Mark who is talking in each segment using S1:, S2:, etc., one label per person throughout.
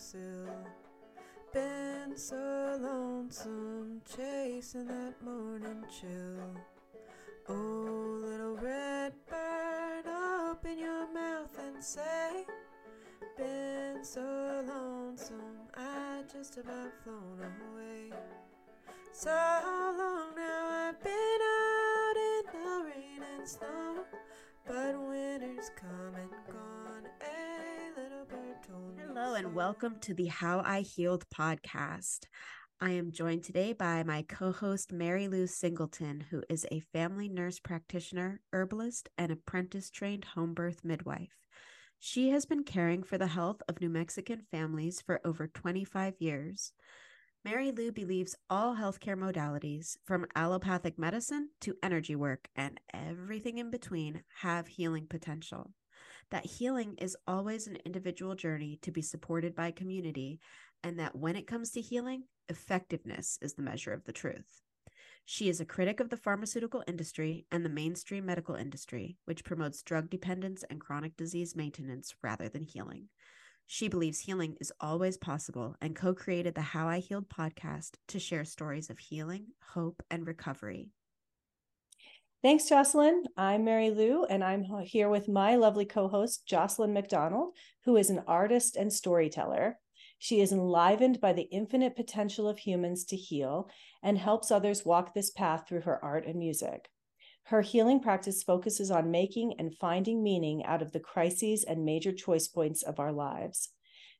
S1: windowsill. Been so lonesome chasing that morning chill. Oh, little red bird, open your mouth and say, Been so lonesome, I just about flown away. So long now I've been out in the rain and snow, but winter's come and gone.
S2: Hello, and welcome to the How I Healed podcast. I am joined today by my co host, Mary Lou Singleton, who is a family nurse practitioner, herbalist, and apprentice trained home birth midwife. She has been caring for the health of New Mexican families for over 25 years. Mary Lou believes all healthcare modalities, from allopathic medicine to energy work and everything in between, have healing potential. That healing is always an individual journey to be supported by community, and that when it comes to healing, effectiveness is the measure of the truth. She is a critic of the pharmaceutical industry and the mainstream medical industry, which promotes drug dependence and chronic disease maintenance rather than healing. She believes healing is always possible and co created the How I Healed podcast to share stories of healing, hope, and recovery.
S3: Thanks, Jocelyn. I'm Mary Lou, and I'm here with my lovely co host, Jocelyn Macdonald, who is an artist and storyteller. She is enlivened by the infinite potential of humans to heal and helps others walk this path through her art and music. Her healing practice focuses on making and finding meaning out of the crises and major choice points of our lives.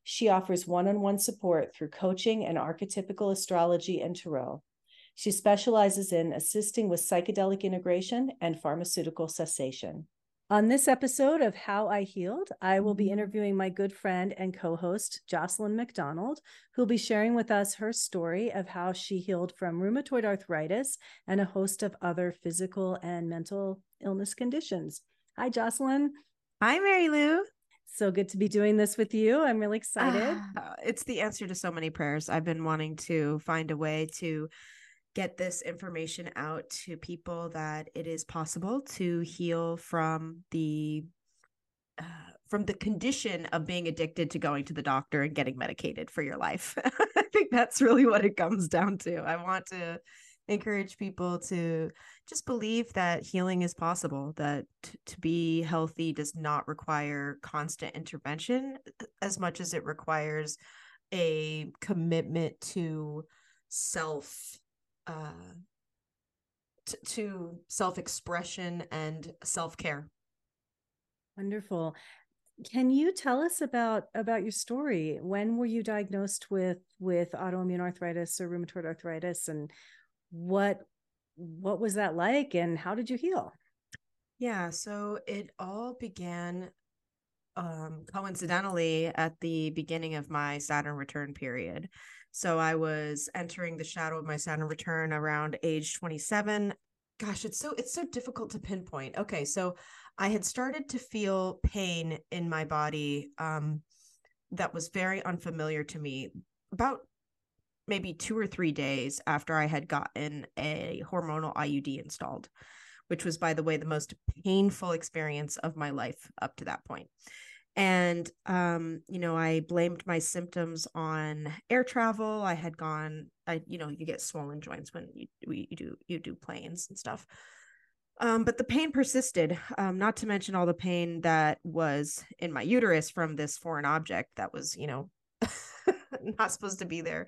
S3: She offers one on one support through coaching and archetypical astrology and tarot. She specializes in assisting with psychedelic integration and pharmaceutical cessation. On this episode of How I Healed, I will be interviewing my good friend and co host, Jocelyn Macdonald, who'll be sharing with us her story of how she healed from rheumatoid arthritis and a host of other physical and mental illness conditions. Hi, Jocelyn.
S2: Hi, Mary Lou.
S3: So good to be doing this with you. I'm really excited.
S2: Ah, it's the answer to so many prayers. I've been wanting to find a way to get this information out to people that it is possible to heal from the uh, from the condition of being addicted to going to the doctor and getting medicated for your life. I think that's really what it comes down to. I want to encourage people to just believe that healing is possible, that t- to be healthy does not require constant intervention as much as it requires a commitment to self uh t- to self-expression and self-care
S3: Wonderful. Can you tell us about about your story? When were you diagnosed with with autoimmune arthritis or rheumatoid arthritis and what what was that like and how did you heal?
S2: yeah so it all began um coincidentally at the beginning of my saturn return period. So i was entering the shadow of my saturn return around age 27 gosh it's so it's so difficult to pinpoint. Okay so i had started to feel pain in my body um that was very unfamiliar to me about maybe two or three days after i had gotten a hormonal iud installed which was by the way the most painful experience of my life up to that point. And um you know i blamed my symptoms on air travel. I had gone i you know you get swollen joints when you, you do you do planes and stuff. Um but the pain persisted um not to mention all the pain that was in my uterus from this foreign object that was you know not supposed to be there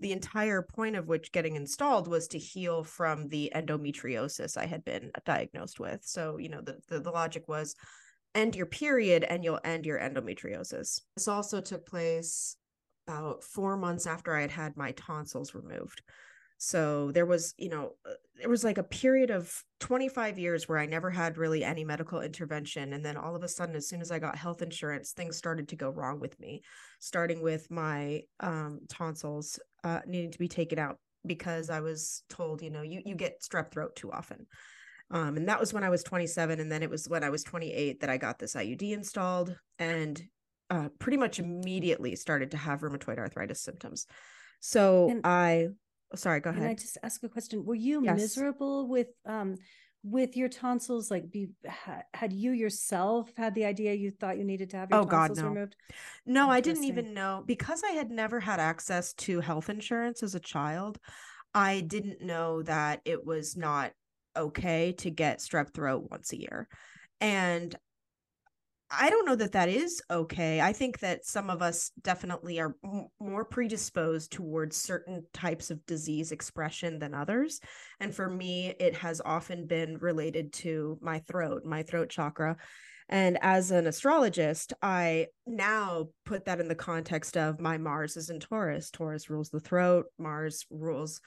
S2: the entire point of which getting installed was to heal from the endometriosis i had been diagnosed with so you know the, the, the logic was end your period and you'll end your endometriosis. This also took place about four months after I had had my tonsils removed. So there was, you know, uh, there was like a period of 25 years where I never had really any medical intervention. And then all of a sudden, as soon as I got health insurance, things started to go wrong with me, starting with my um, tonsils uh, needing to be taken out because I was told, you know, you, you get strep throat too often. Um, and that was when I was 27. And then it was when I was 28 that I got this IUD installed and uh, pretty much immediately started to have rheumatoid arthritis symptoms. So
S3: And-
S2: I, oh, sorry, go ahead.
S3: Can I just ask a question? Were you
S2: Yes.
S3: miserable with um with your tonsils like be had you yourself had the idea you thought you needed to have your
S2: Oh, God,
S3: tonsils
S2: no.
S3: removed
S2: No, I didn't even know because I had never had access to health insurance as a child. I didn't know that it was not okay to get strep throat once a year. And I don't know that that is okay. I think that some of us definitely are m- more predisposed towards certain types of disease expression than others. And for me, it has often been related to my throat, my throat chakra. And as an astrologist, I now put that in the context of my Mars is in Taurus. Taurus rules the throat, Mars rules,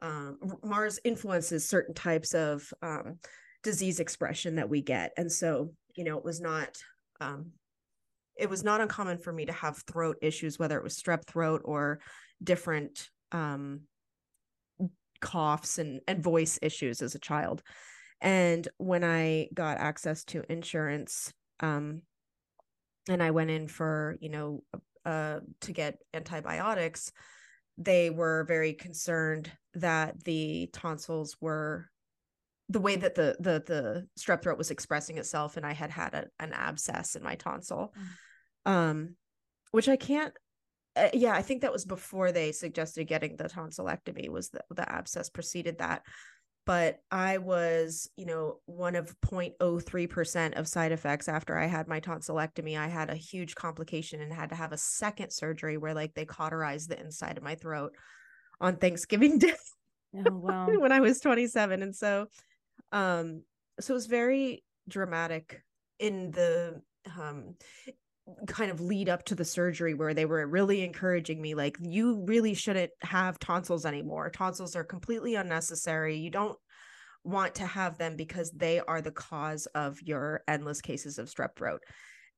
S2: um, Mars influences certain types of um, disease expression that we get. And so, you know, it was not um, it was not uncommon for me to have throat issues, whether it was strep throat or different um, coughs and, and voice issues as a child. And when I got access to insurance, um, and I went in for, you know, uh, to get antibiotics, they were very concerned that the tonsils were the way that the the the strep throat was expressing itself and i had had a, an abscess in my tonsil um which i can't uh, yeah i think that was before they suggested getting the tonsillectomy was the, the abscess preceded that. But i was you know one of 0.03% of side effects after i had my tonsillectomy i had a huge complication and had to have a second surgery where like they cauterized the inside of my throat on thanksgiving day
S3: oh wow.
S2: when I was 27. And so um so it was very dramatic in the um kind of lead up to the surgery where they were really encouraging me like you really shouldn't have tonsils anymore. Tonsils are completely unnecessary. You don't want to have them because they are the cause of your endless cases of strep throat.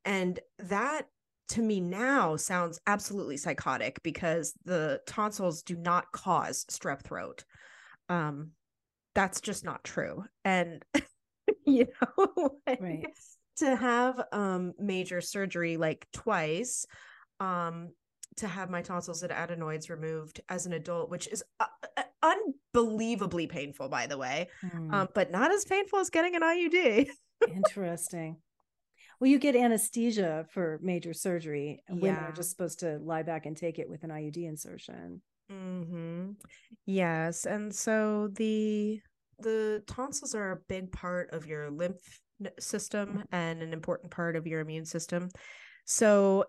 S2: And that to me now sounds absolutely psychotic because the tonsils do not cause strep throat. Um, that's just not true. And you know, like,
S3: Right.
S2: to have um major surgery like twice, um, to have my tonsils and adenoids removed as an adult, which is uh, uh, unbelievably painful, by the way,
S3: Hmm,
S2: um, but not as painful as getting an IUD.
S3: interesting well you get anesthesia for major surgery women
S2: Yeah.
S3: are just supposed to lie back and take it with an iud insertion
S2: Mm-hmm. Yes, and so the the tonsils are a big part of your lymph system and an important part of your immune system. So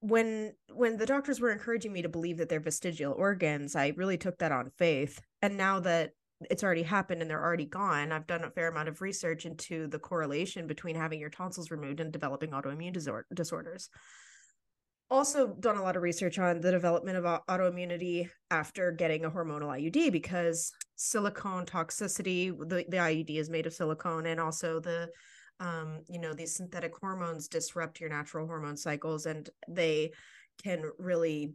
S2: when when the doctors were encouraging me to believe that they're vestigial organs, I really took that on faith. And now that it's already happened and they're already gone, I've done a fair amount of research into the correlation between having your tonsils removed and developing autoimmune disor- disorders also done a lot of research on the development of autoimmunity after getting a hormonal IUD because silicone toxicity, the, the IUD is made of silicone, and also the um, you know, these synthetic hormones disrupt your natural hormone cycles and they can really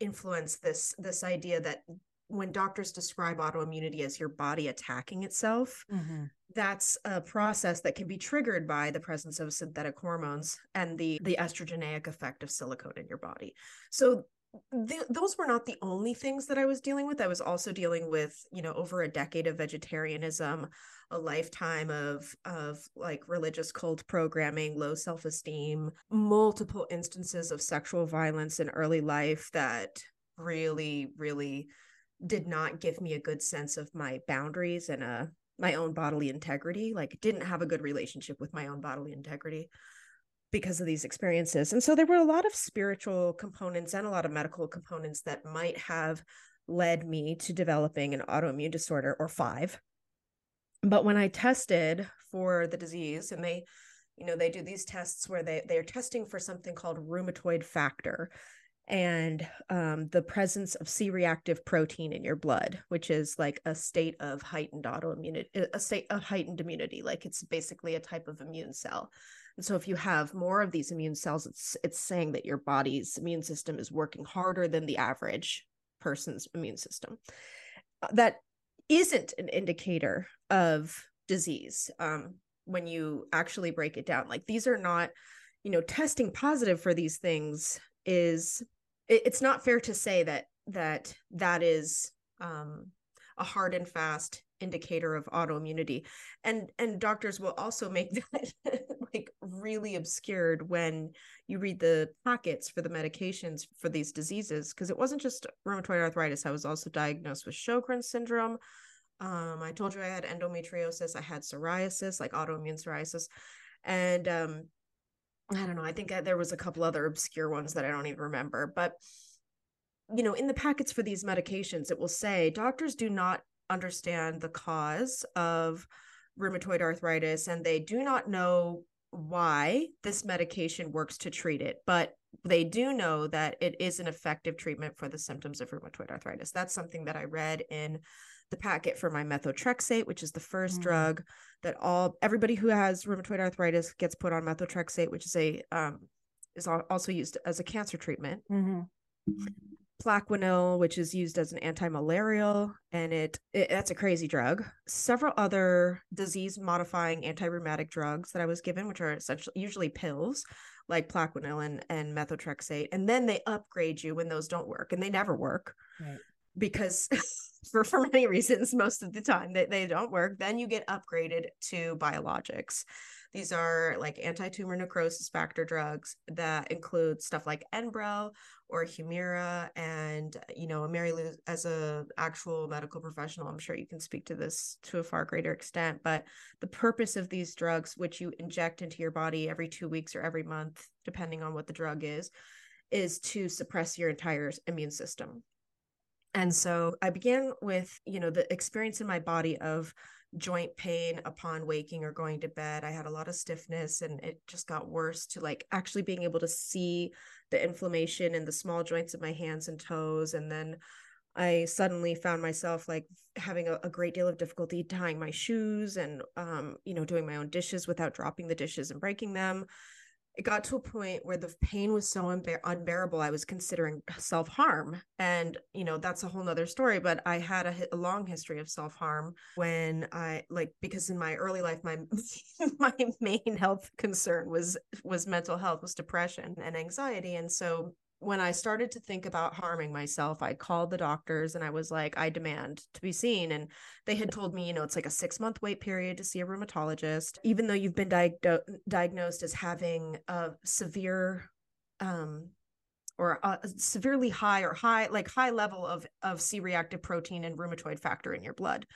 S2: influence this this idea that when doctors describe autoimmunity as your body attacking itself, mm-hmm. that's a process that can be triggered by the presence of synthetic hormones and the the estrogenic effect of silicone in your body. So th- those were not the only things that i was dealing with. I was also dealing with you know over a decade of vegetarianism a lifetime of of like religious cult programming low self-esteem multiple instances of sexual violence in early life that really really did not give me a good sense of my boundaries and a my own bodily integrity like didn't have a good relationship with my own bodily integrity because of these experiences. And so there were a lot of spiritual components and a lot of medical components that might have led me to developing an autoimmune disorder or five. But when i tested for the disease and they you know they do these tests where they they're testing for something called rheumatoid factor and um, the presence of C-reactive protein in your blood, which is like a state of heightened autoimmunity, a state of heightened immunity. Like it's basically a type of immune cell. And so if you have more of these immune cells, it's it's saying that your body's immune system is working harder than the average person's immune system. Uh, That isn't an indicator of disease. Um, when you actually break it down, like these are not, you know, testing positive for these things is it, it's not fair to say that that that is um a hard and fast indicator of autoimmunity. And and doctors will also make that like really obscured when you read the packets for the medications for these diseases because it wasn't just rheumatoid arthritis. I was also diagnosed with sjogren's syndrome. Um, i told you i had endometriosis i had psoriasis like autoimmune psoriasis. And um, i don't know i think uh, there was a couple other obscure ones that i don't even remember but you know in the packets for these medications it will say doctors do not understand the cause of rheumatoid arthritis and they do not know why this medication works to treat it, but they do know that it is an effective treatment for the symptoms of rheumatoid arthritis. That's something that I read in the packet for my methotrexate, which is the first mm. drug that all everybody who has rheumatoid arthritis gets put on methotrexate, which is a um, is also used as a cancer treatment. Mm-hmm. Plaquenil, which is used as an anti-malarial, and it, it that's a crazy drug. Several other disease-modifying anti-rheumatic drugs that I was given, which are essentially usually pills, like Plaquenil and, and methotrexate, and then they upgrade you when those don't work, and they never work. Right. Because for, for many reasons, most of the time they, they don't work. Then you get upgraded to biologics. These are like anti-tumor necrosis factor drugs that include stuff like Enbrel or Humira. And, you know, Mary Lou, as a actual medical professional, I'm sure you can speak to this to a far greater extent. But the purpose of these drugs, which you inject into your body every two weeks or every month, depending on what the drug is, is to suppress your entire immune system. And so I began with, you know, the experience in my body of joint pain upon waking or going to bed. I had a lot of stiffness and it just got worse to like actually being able to see the inflammation in the small joints of my hands and toes. And then I suddenly found myself like having a, a great deal of difficulty tying my shoes and, um, you know, doing my own dishes without dropping the dishes and breaking them it got to a point where the pain was so unbear- unbearable i was considering self-harm. And you know that's a whole nother story but i had a, a long history of self-harm when i like because in my early life my my main health concern was was mental health was depression and anxiety. And so when I started to think about harming myself, I called the doctors and I was like, I demand to be seen. And they had told me, you know, it's like a six month wait period to see a rheumatologist. Even though you've been di- diagnosed as having a severe, um, or a severely high or high, like high level of of C reactive protein and rheumatoid factor in your blood.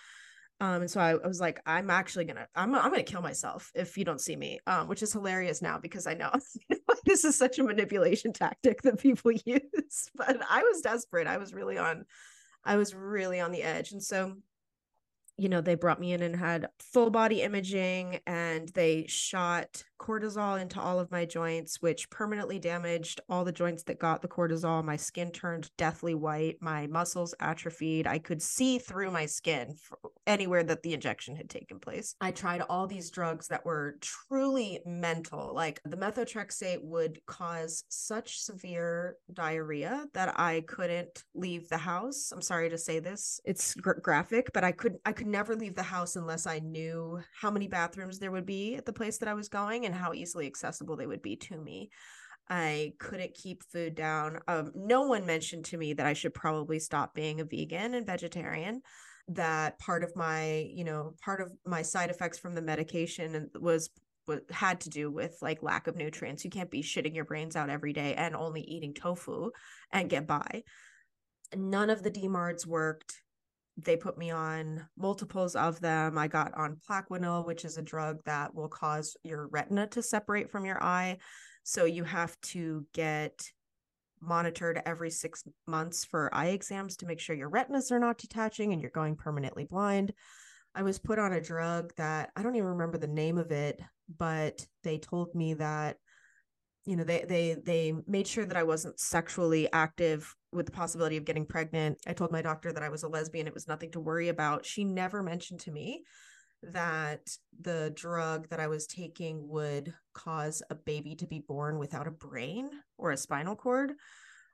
S2: Um, and so I, I, was like, I'm actually gonna, I'm, I'm gonna kill myself if you don't see me, um, which is hilarious now because I know this is such a manipulation tactic that people use. But I was desperate. I was really on, I was really on the edge, and so you know, they brought me in and had full body imaging and they shot cortisol into all of my joints, which permanently damaged all the joints that got the cortisol. My skin turned deathly white. My muscles atrophied. I could see through my skin anywhere that the injection had taken place. I tried all these drugs that were truly mental. Like the methotrexate would cause such severe diarrhea that I couldn't leave the house. I'm sorry to say this. It's gr- graphic, but I could I could never leave the house unless I knew how many bathrooms there would be at the place that I was going and how easily accessible they would be to me. I couldn't keep food down. Um, no one mentioned to me that I should probably stop being a vegan and vegetarian. That part of my, you know, part of my side effects from the medication was had to do with like lack of nutrients. You can't be shitting your brains out every day and only eating tofu and get by. None of the DMARDs worked they put me on multiples of them. I got on Plaquenil, which is a drug that will cause your retina to separate from your eye. So you have to get monitored every six months for eye exams to make sure your retinas are not detaching and you're going permanently blind. I was put on a drug that I don't even remember the name of it, but they told me that you know they they they made sure that I wasn't sexually active with the possibility of getting pregnant. I told my doctor that I was a lesbian. It was nothing to worry about. She never mentioned to me that the drug that I was taking would cause a baby to be born without a brain or a spinal cord,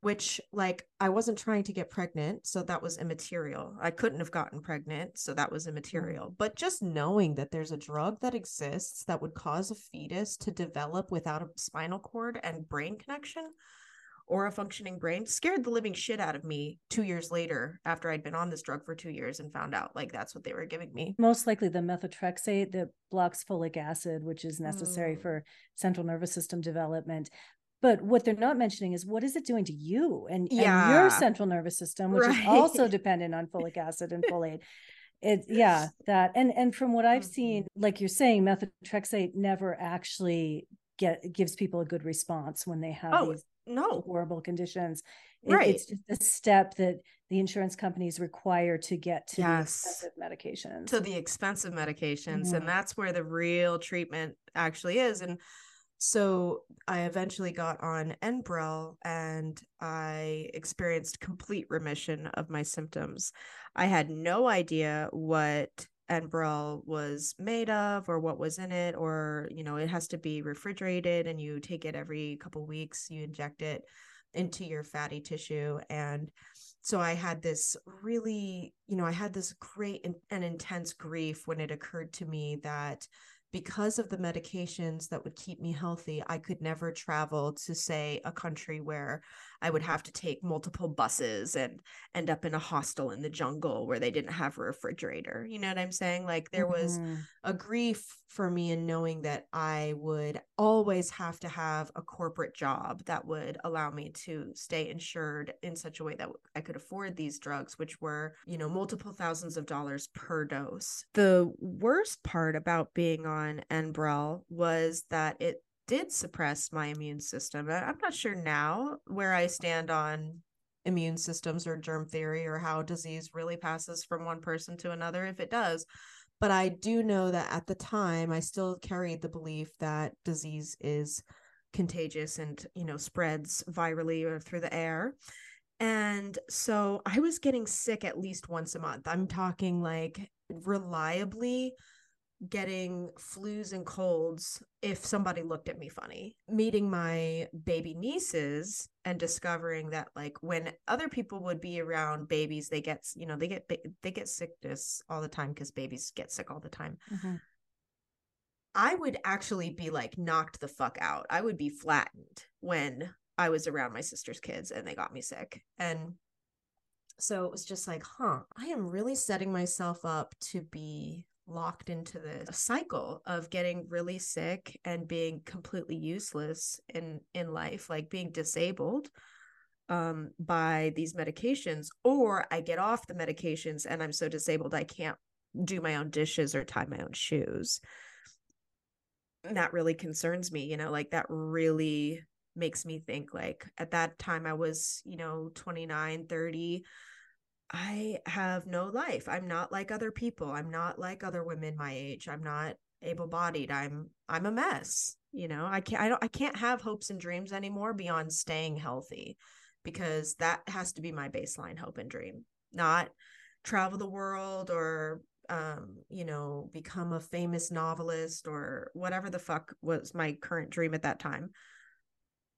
S2: which, like, I wasn't trying to get pregnant. So that was immaterial. I couldn't have gotten pregnant. So that was immaterial. But just knowing that there's a drug that exists that would cause a fetus to develop without a spinal cord and brain connection or a functioning brain scared the living shit out of me two years later after I'd been on this drug for two years and found out like that's what they were giving me.
S3: Most likely the methotrexate that blocks folic acid, which is necessary
S2: Mm.
S3: for central nervous system development. But what they're not mentioning is what is it doing to you and, and your central nervous system, which is also dependent on folic acid and folate. It yeah, that and and from what I've seen,
S2: Mm-hmm.
S3: like you're saying, methotrexate never actually get gives people a good response when they have
S2: Oh,
S3: these
S2: no.
S3: horrible conditions. It-
S2: Right.
S3: It's just a step that the insurance companies require to get to the expensive medications.
S2: to the expensive medications
S3: Mhm.
S2: and that's where the real treatment actually is and so i eventually got on enbrel and i experienced complete remission of my symptoms. I had no idea what enbrel was made of or what was in it or you know it has to be refrigerated and you take it every couple weeks you inject it into your fatty tissue. And so i had this really you know i had this great and, intense grief when it occurred to me that because of the medications that would keep me healthy i could never travel to say a country where i would have to take multiple buses and end up in a hostel in the jungle where they didn't have a refrigerator you know what i'm saying like there was
S3: Mhm.
S2: a grief for me in knowing that I would always have to have a corporate job that would allow me to stay insured in such a way that I could afford these drugs, which were, you know, multiple thousands of dollars per dose. The worst part about being on Enbrel was that it did suppress my immune system. I- I'm not sure now where I stand on immune systems or germ theory or how disease really passes from one person to another if it does but I do know that at the time I still carried the belief that disease is contagious and you know spreads virally or through the air. And so I was getting sick at least once a month. I'm talking like reliably getting flus and colds if somebody looked at me funny. Meeting my baby nieces and discovering that like when other people would be around babies they get you know they get they get sickness all the time cuz babies get sick all the time.
S3: Mhm.
S2: I would actually be like knocked the fuck out. I would be flattened when I was around my sister's kids and they got me sick. And so it was just like, huh, I am really setting myself up to be locked into this cycle of getting really sick and being completely useless in in life, like being disabled um by these medications or I get off the medications and I'm so disabled I can't do my own dishes or tie my own shoes. That really concerns me you know like that really makes me think like at that time i was you know 29 30 i have no life. I'm not like other people. I'm not like other women my age. I'm not able-bodied. I'm i'm a mess you know? I can't i don't i can't have hopes and dreams anymore beyond staying healthy because that has to be my baseline hope and dream. Not travel the world or um, you know, become a famous novelist or whatever the fuck was my current dream at that time.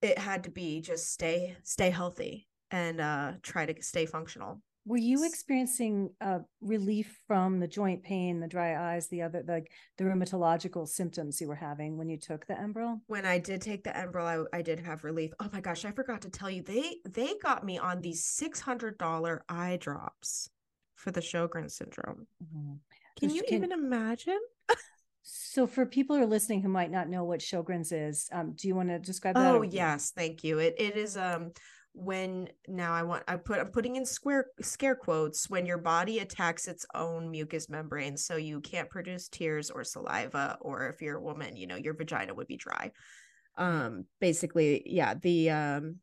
S2: It had to be just stay stay healthy and uh try to stay functional.
S3: Were you experiencing uh, relief from the joint pain, the dry eyes, the other like the rheumatological symptoms you were having when you took the Enbrel?
S2: When I did take the Enbrel, I, I did have relief. Oh my gosh, I forgot to tell you they they got me on these six hundred dollar eye drops for the Sjogren syndrome. Can
S3: So
S2: you
S3: can-
S2: even imagine?
S3: So, for people who are listening who might not know what Sjogren's is, um, do you want to describe that?
S2: Oh
S3: or-
S2: yes, thank you. It it is um when now I want I put I'm putting in square scare quotes when your body attacks its own mucous membrane so you can't produce tears or saliva or if you're a woman, you know, your vagina would be dry. Um basically, yeah, the um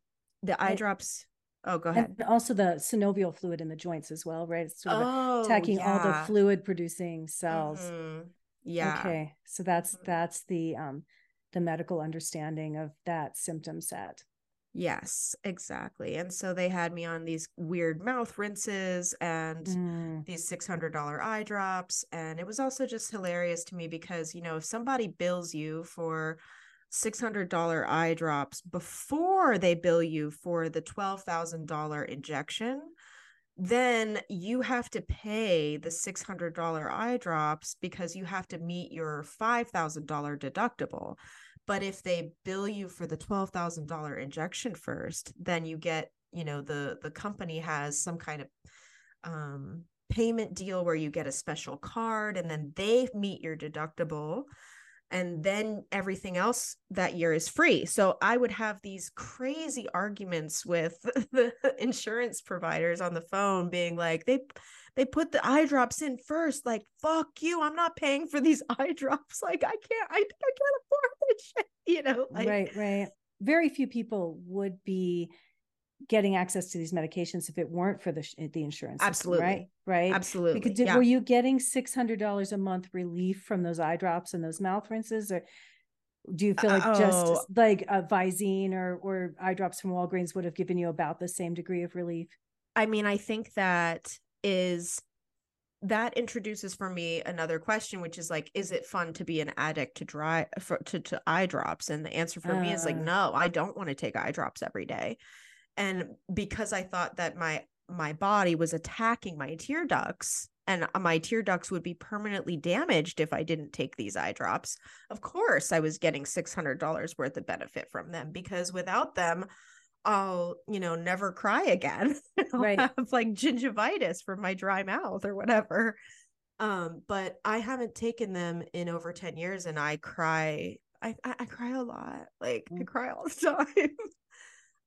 S2: the eye drops Oh, go ahead.
S3: And also the synovial fluid in the joints as well, right? It's sort of
S2: Oh,
S3: attacking all the fluid producing cells.
S2: Mhm. Yeah.
S3: Okay. So that's that's the um the medical understanding of that symptom set.
S2: Yes, exactly. And so they had me on these weird mouth rinses and
S3: Mm,
S2: these $600 eye drops. And it was also just hilarious to me because, you know, if somebody bills you for $600 eye drops before they bill you for the $12,000 injection, then you have to pay the $600 eye drops because you have to meet your $5,000 deductible. But if they bill you for the $12,000 injection first, then you get, you know, the the company has some kind of um payment deal where you get a special card and then they meet your deductible and then everything else that year is free. So I would have these crazy arguments with the insurance providers on the phone being like they they put the eye drops in first like fuck you I'm not paying for these eye drops like I can't I, I can't afford this shit you know like,
S3: right right very few people would be getting access to these medications if it weren't for the the insurance system,
S2: absolutely
S3: right right
S2: absolutely
S3: because did,
S2: yeah.
S3: were you getting $600 a month relief from those eye drops and those mouth rinses or do you feel like
S2: Oh.
S3: just like a Visine or or eye drops from Walgreens would have given you about the same degree of relief
S2: I mean, I think that is that introduces for me another question, which is like, is it fun to be an addict to dry for to, to eye drops? And the answer for me is like,
S3: Uh.
S2: no, I don't want to take eye drops every day. And because I thought that my my body was attacking my tear ducts and uh, my tear ducts would be permanently damaged if I didn't take these eye drops. Of course, I was getting $600 worth of benefit from them because without them, I'll, you know, never cry again.
S3: Right.
S2: have like gingivitis from my dry mouth or whatever. Um, but I haven't taken them in over 10 years and I cry. I, I, I cry a lot. Like I
S3: Mm.
S2: cry all the time.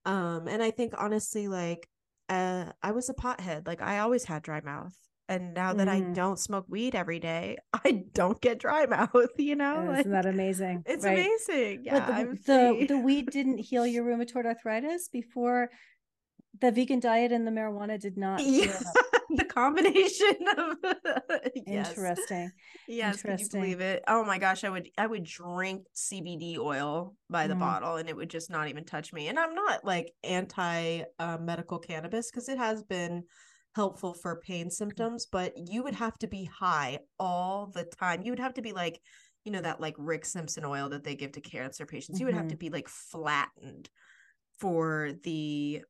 S2: Um, and I think honestly, like uh I was a pothead. Like I always had dry mouth. And now that I
S3: Mhm.
S2: don't smoke weed every day, I don't get dry mouth, you know?
S3: isn't
S2: Like,
S3: that amazing
S2: it's
S3: Right.
S2: amazing. Yeah.
S3: but the, the, the weed didn't heal your rheumatoid arthritis before the vegan diet and the marijuana did not
S2: yeah. The combination of yes.
S3: interesting
S2: Yes, can you believe it? Oh my gosh, I would I would drink CBD oil by the
S3: Mm.
S2: bottle and it would just not even touch me. And I'm not like anti uh, medical cannabis because it has been helpful for pain symptoms, but you would have to be high all the time. You would have to be like, you know, that like Rick Simpson oil that they give to cancer patients. You would have to be like flattened for the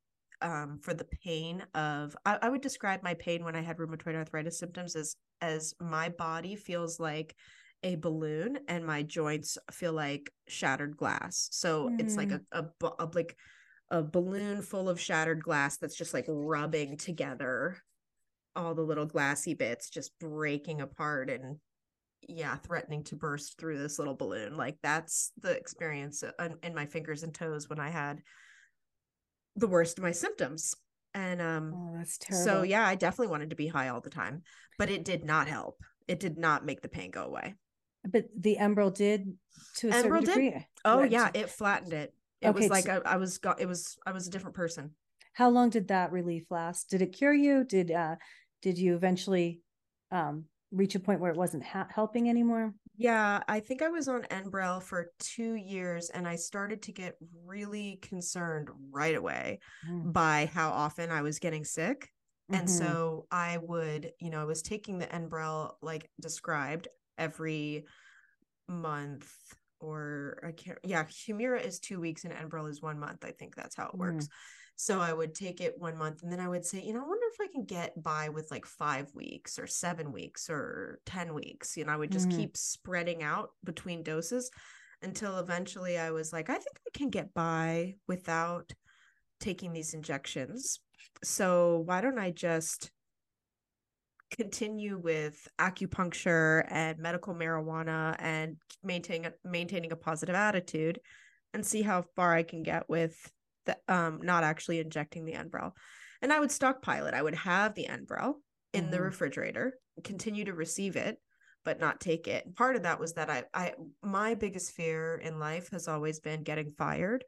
S2: um for the pain of I, I would describe my pain when I had rheumatoid arthritis symptoms as as my body feels like a balloon and my joints feel like shattered glass. So it's like a, a, a like a balloon full of shattered glass that's just like rubbing together all the little glassy bits just breaking apart and yeah threatening to burst through this little balloon like that's the experience uh, in, in my fingers and toes when i had the worst of my symptoms. And um
S3: oh that's terrible.
S2: so yeah i definitely wanted to be high all the time but it did not help. It did not make the pain go away.
S3: But the Enbrel did to a certain
S2: Enbrel did.
S3: degree.
S2: Oh
S3: Right.
S2: yeah it flattened it. It
S3: Okay,
S2: was like
S3: so-
S2: I, I was got it was i was a different person.
S3: How long did that relief last? Did it cure you? Did uh did you eventually um reach a point where it wasn't ha- helping anymore
S2: Yeah, I think I was on Enbrel for two years and I started to get really concerned right away
S3: Mm.
S2: by how often I was getting sick. And
S3: Mhm.
S2: so I would, you know, I was taking the Enbrel like described every month or I can't, yeah, Humira is two weeks and Enbrel is one month. I think that's how it works. So I would take it one month and then I would say, you know, I wonder if I can get by with like five weeks or seven weeks or 10 weeks. You know, I would just
S3: Mhm.
S2: keep spreading out between doses until eventually I was like, I think I can get by without taking these injections. So why don't I just continue with acupuncture and medical marijuana and maintaining maintaining a positive attitude and see how far I can get with the um not actually injecting the Enbrel. And I would stockpile it. I would have the Enbrel in the
S3: Mhm.
S2: refrigerator, continue to receive it, but not take it. Part of that was that I I my biggest fear in life has always been getting fired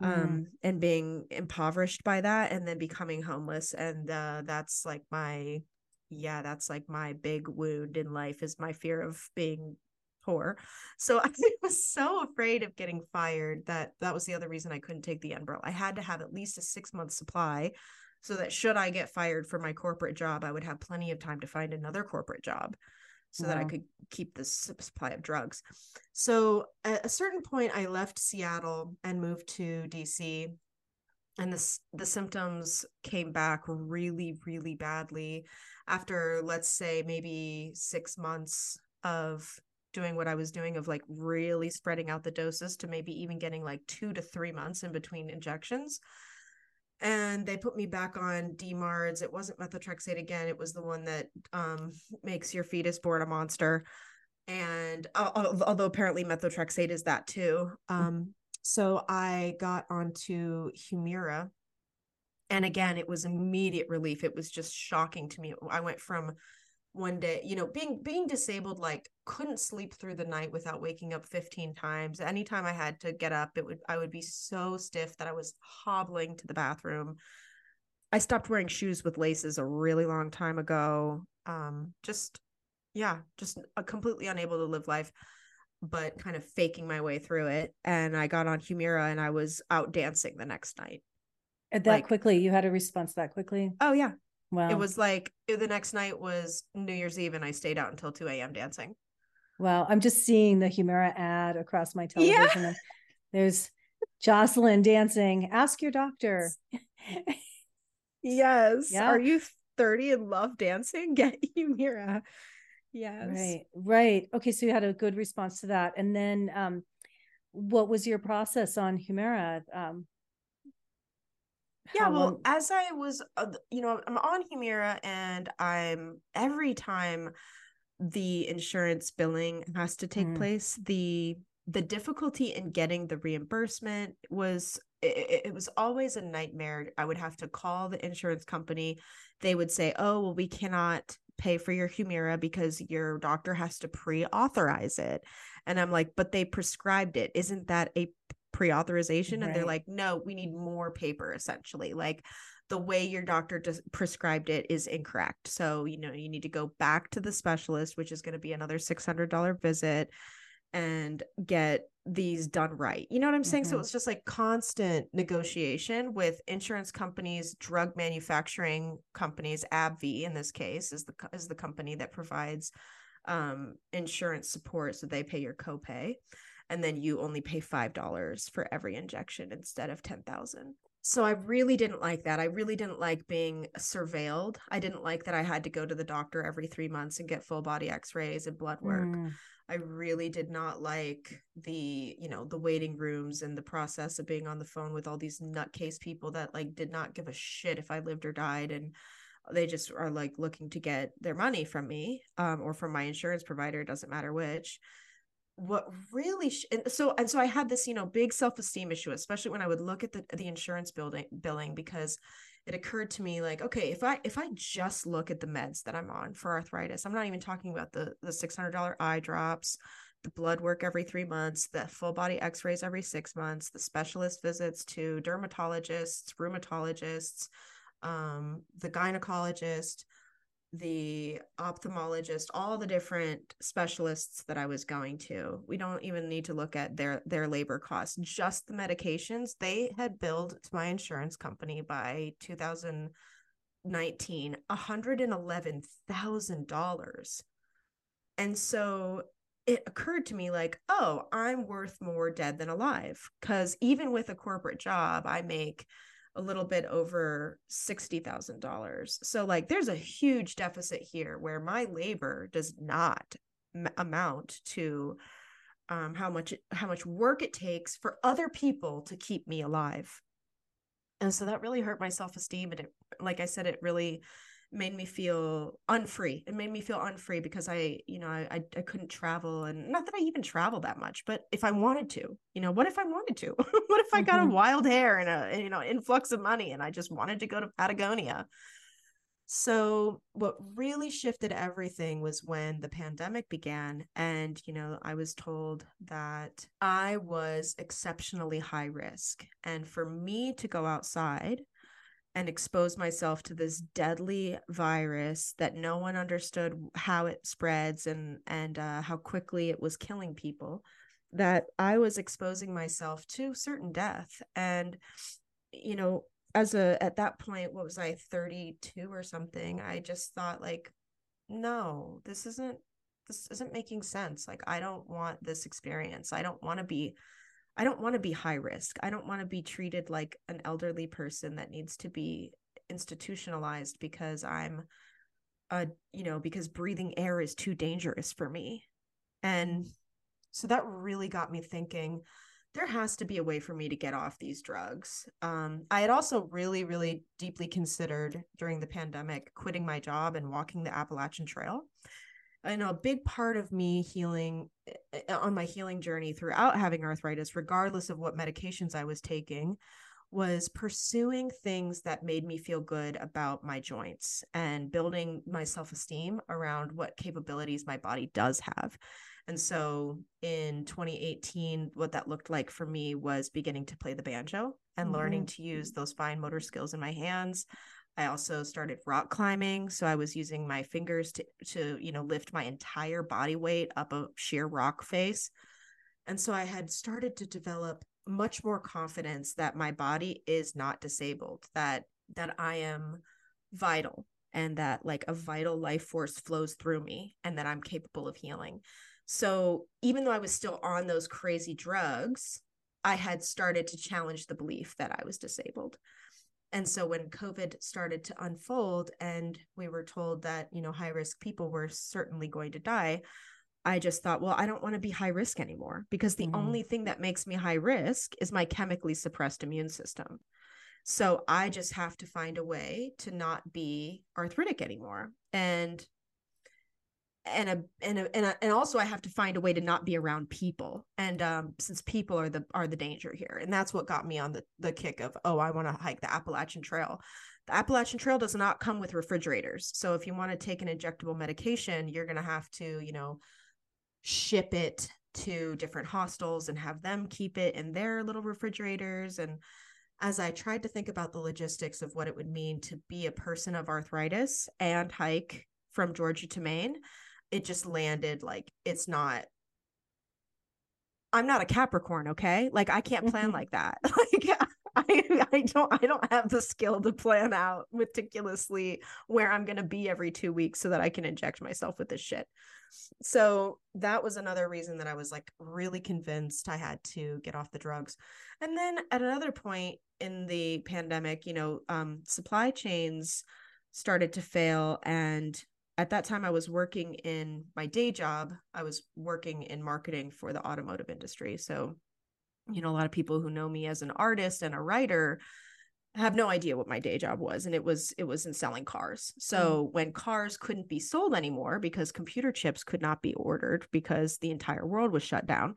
S3: Mm.
S2: um and being impoverished by that and then becoming homeless and uh that's like my yeah that's like my big wound in life is my fear of being poor. So i was so afraid of getting fired that that was the other reason i couldn't take the Enbrel. i had to have at least a six month supply so that should i get fired for my corporate job i would have plenty of time to find another corporate job so that i could keep this supply of drugs. So at a certain point i left seattle and moved to dc and this the symptoms came back really really badly after let's say maybe 6 months of doing what I was doing of like really spreading out the doses to maybe even getting like two to three months in between injections. And they put me back on DMARDs. It wasn't methotrexate again. It was the one that um, makes your fetus born a monster. And uh, although apparently methotrexate is that too. Um, so I got onto Humira. And again, it was immediate relief. It was just shocking to me. I went from one day you know being being disabled like couldn't sleep through the night without waking up 15 times. Anytime i had to get up it would i would be so stiff that i was hobbling to the bathroom. I stopped wearing shoes with laces a really long time ago. Um just yeah just completely unable to live life but kind of faking my way through it. And i got on humira and i was out dancing the next night.
S3: That like, quickly? You had a response that quickly?
S2: Oh yeah Wow. It was like the next night was New Year's Eve and I stayed out until 2 a.m. dancing.
S3: Wow. I'm just seeing the Humira ad across my television. Yeah. There's Jocelyn dancing. Ask your doctor.
S2: yes. Yeah. Are you 30 and love dancing? Get Humira. Yes.
S3: Right. Right. Okay. So you had a good response to that. And then um, what was your process on Humira? Um,
S2: yeah well long... as i was uh, you know i'm on humira and i'm every time the insurance billing has to take mm. place the the difficulty in getting the reimbursement was it, it, was always a nightmare. I would have to call the insurance company. They would say oh well we cannot pay for your humira because your doctor has to pre-authorize it. And i'm like but they prescribed it. Isn't that a pre-authorization right. and they're like no we need more paper essentially like the way your doctor just prescribed it is incorrect so you know you need to go back to the specialist which is going to be another $600 visit and get these done right you know what i'm saying mm-hmm. so it's just like constant negotiation with insurance companies drug manufacturing companies AbbVie in this case is the is the company that provides um insurance support so they pay your copay and then you only pay $5 for every injection instead of 10,000. So I really didn't like that. I really didn't like being surveilled. I didn't like that I had to go to the doctor every 3 months and get full body x-rays and blood work. Mm. I really did not like the, you know, the waiting rooms and the process of being on the phone with all these nutcase people that like did not give a shit if I lived or died and they just are like looking to get their money from me um, or from my insurance provider, doesn't matter which what really sh- and so and so i had this you know big self-esteem issue especially when i would look at the the insurance building billing because it occurred to me like okay if i if i just look at the meds that i'm on for arthritis i'm not even talking about the the $600 eye drops the blood work every three months the full body x-rays every six months the specialist visits to dermatologists rheumatologists um, the gynecologist the ophthalmologist, all the different specialists that I was going to. We don't even need to look at their their labor costs, just the medications. They had billed to my insurance company by 2019 $111,000. And so it occurred to me like, oh, I'm worth more dead than alive cuz even with a corporate job, I make a little bit over $60,000. So like there's a huge deficit here where my labor does not m- amount to um, how much how much work it takes for other people to keep me alive. And so that really hurt my self-esteem and it like I said it really made me feel unfree. It made me feel unfree because I, you know, I, I couldn't travel and not that I even travel that much, but if I wanted to, you know, what if I wanted to? what if I got mm-hmm. a wild hair and a, you know, influx of money and I just wanted to go to Patagonia? So what really shifted everything was when the pandemic began and you know I was told that I was exceptionally high risk and for me to go outside and expose myself to this deadly virus that no one understood how it spreads and and uh, how quickly it was killing people that i was exposing myself to certain death. And you know as a at that point what was i 32 or something i just thought like no this isn't this isn't making sense. Like i don't want this experience. I don't want to be I don't want to be high risk. I don't want to be treated like an elderly person that needs to be institutionalized because I'm a, you know, because breathing air is too dangerous for me. And so that really got me thinking there has to be a way for me to get off these drugs. Um, I had also really, really deeply considered during the pandemic quitting my job and walking the Appalachian Trail. I know a big part of me healing eh, eh, on my healing journey throughout having arthritis, regardless of what medications I was taking, was pursuing things that made me feel good about my joints and building my self esteem around what capabilities my body does have. And so in 2018, what that looked like for me was beginning to play the banjo and mm-hmm. learning to use those fine motor skills in my hands. I also started rock climbing. So I was using my fingers to, to, you know, lift my entire body weight up a sheer rock face. And so I had started to develop much more confidence that my body is not disabled, that that I am vital and that like a vital life force flows through me and that I'm capable of healing. So even though I was still on those crazy drugs, I had started to challenge the belief that I was disabled. And so when COVID started to unfold and we were told that, you know, high risk people were certainly going to die, I just thought, well, I don't want to be high risk anymore because the mm-hmm. only thing that makes me high risk is my chemically suppressed immune system. So I just have to find a way to not be arthritic anymore. And and a and a, and a, and also I have to find a way to not be around people. And um, since people are the are the danger here, and that's what got me on the the kick of oh I want to hike the Appalachian Trail. The Appalachian Trail does not come with refrigerators, so if you want to take an injectable medication, you're going to have to you know ship it to different hostels and have them keep it in their little refrigerators and as I tried to think about the logistics of what it would mean to be a person of arthritis and hike from Georgia to Maine, it just landed like it's not I'm not a Capricorn, okay? Like I can't plan like that. Like I I don't I don't have the skill to plan out meticulously where I'm going to be every 2 weeks so that I can inject myself with this shit. So that was another reason that I was like really convinced I had to get off the drugs. And then at another point in the pandemic, you know, um supply chains started to fail and at that time I was working in my day job. I was working in marketing for the automotive industry. So, you know, a lot of people who know me as an artist and a writer have no idea what my day job was and it was it was in selling cars. So, mm. when cars couldn't be sold anymore because computer chips could not be ordered because the entire world was shut down,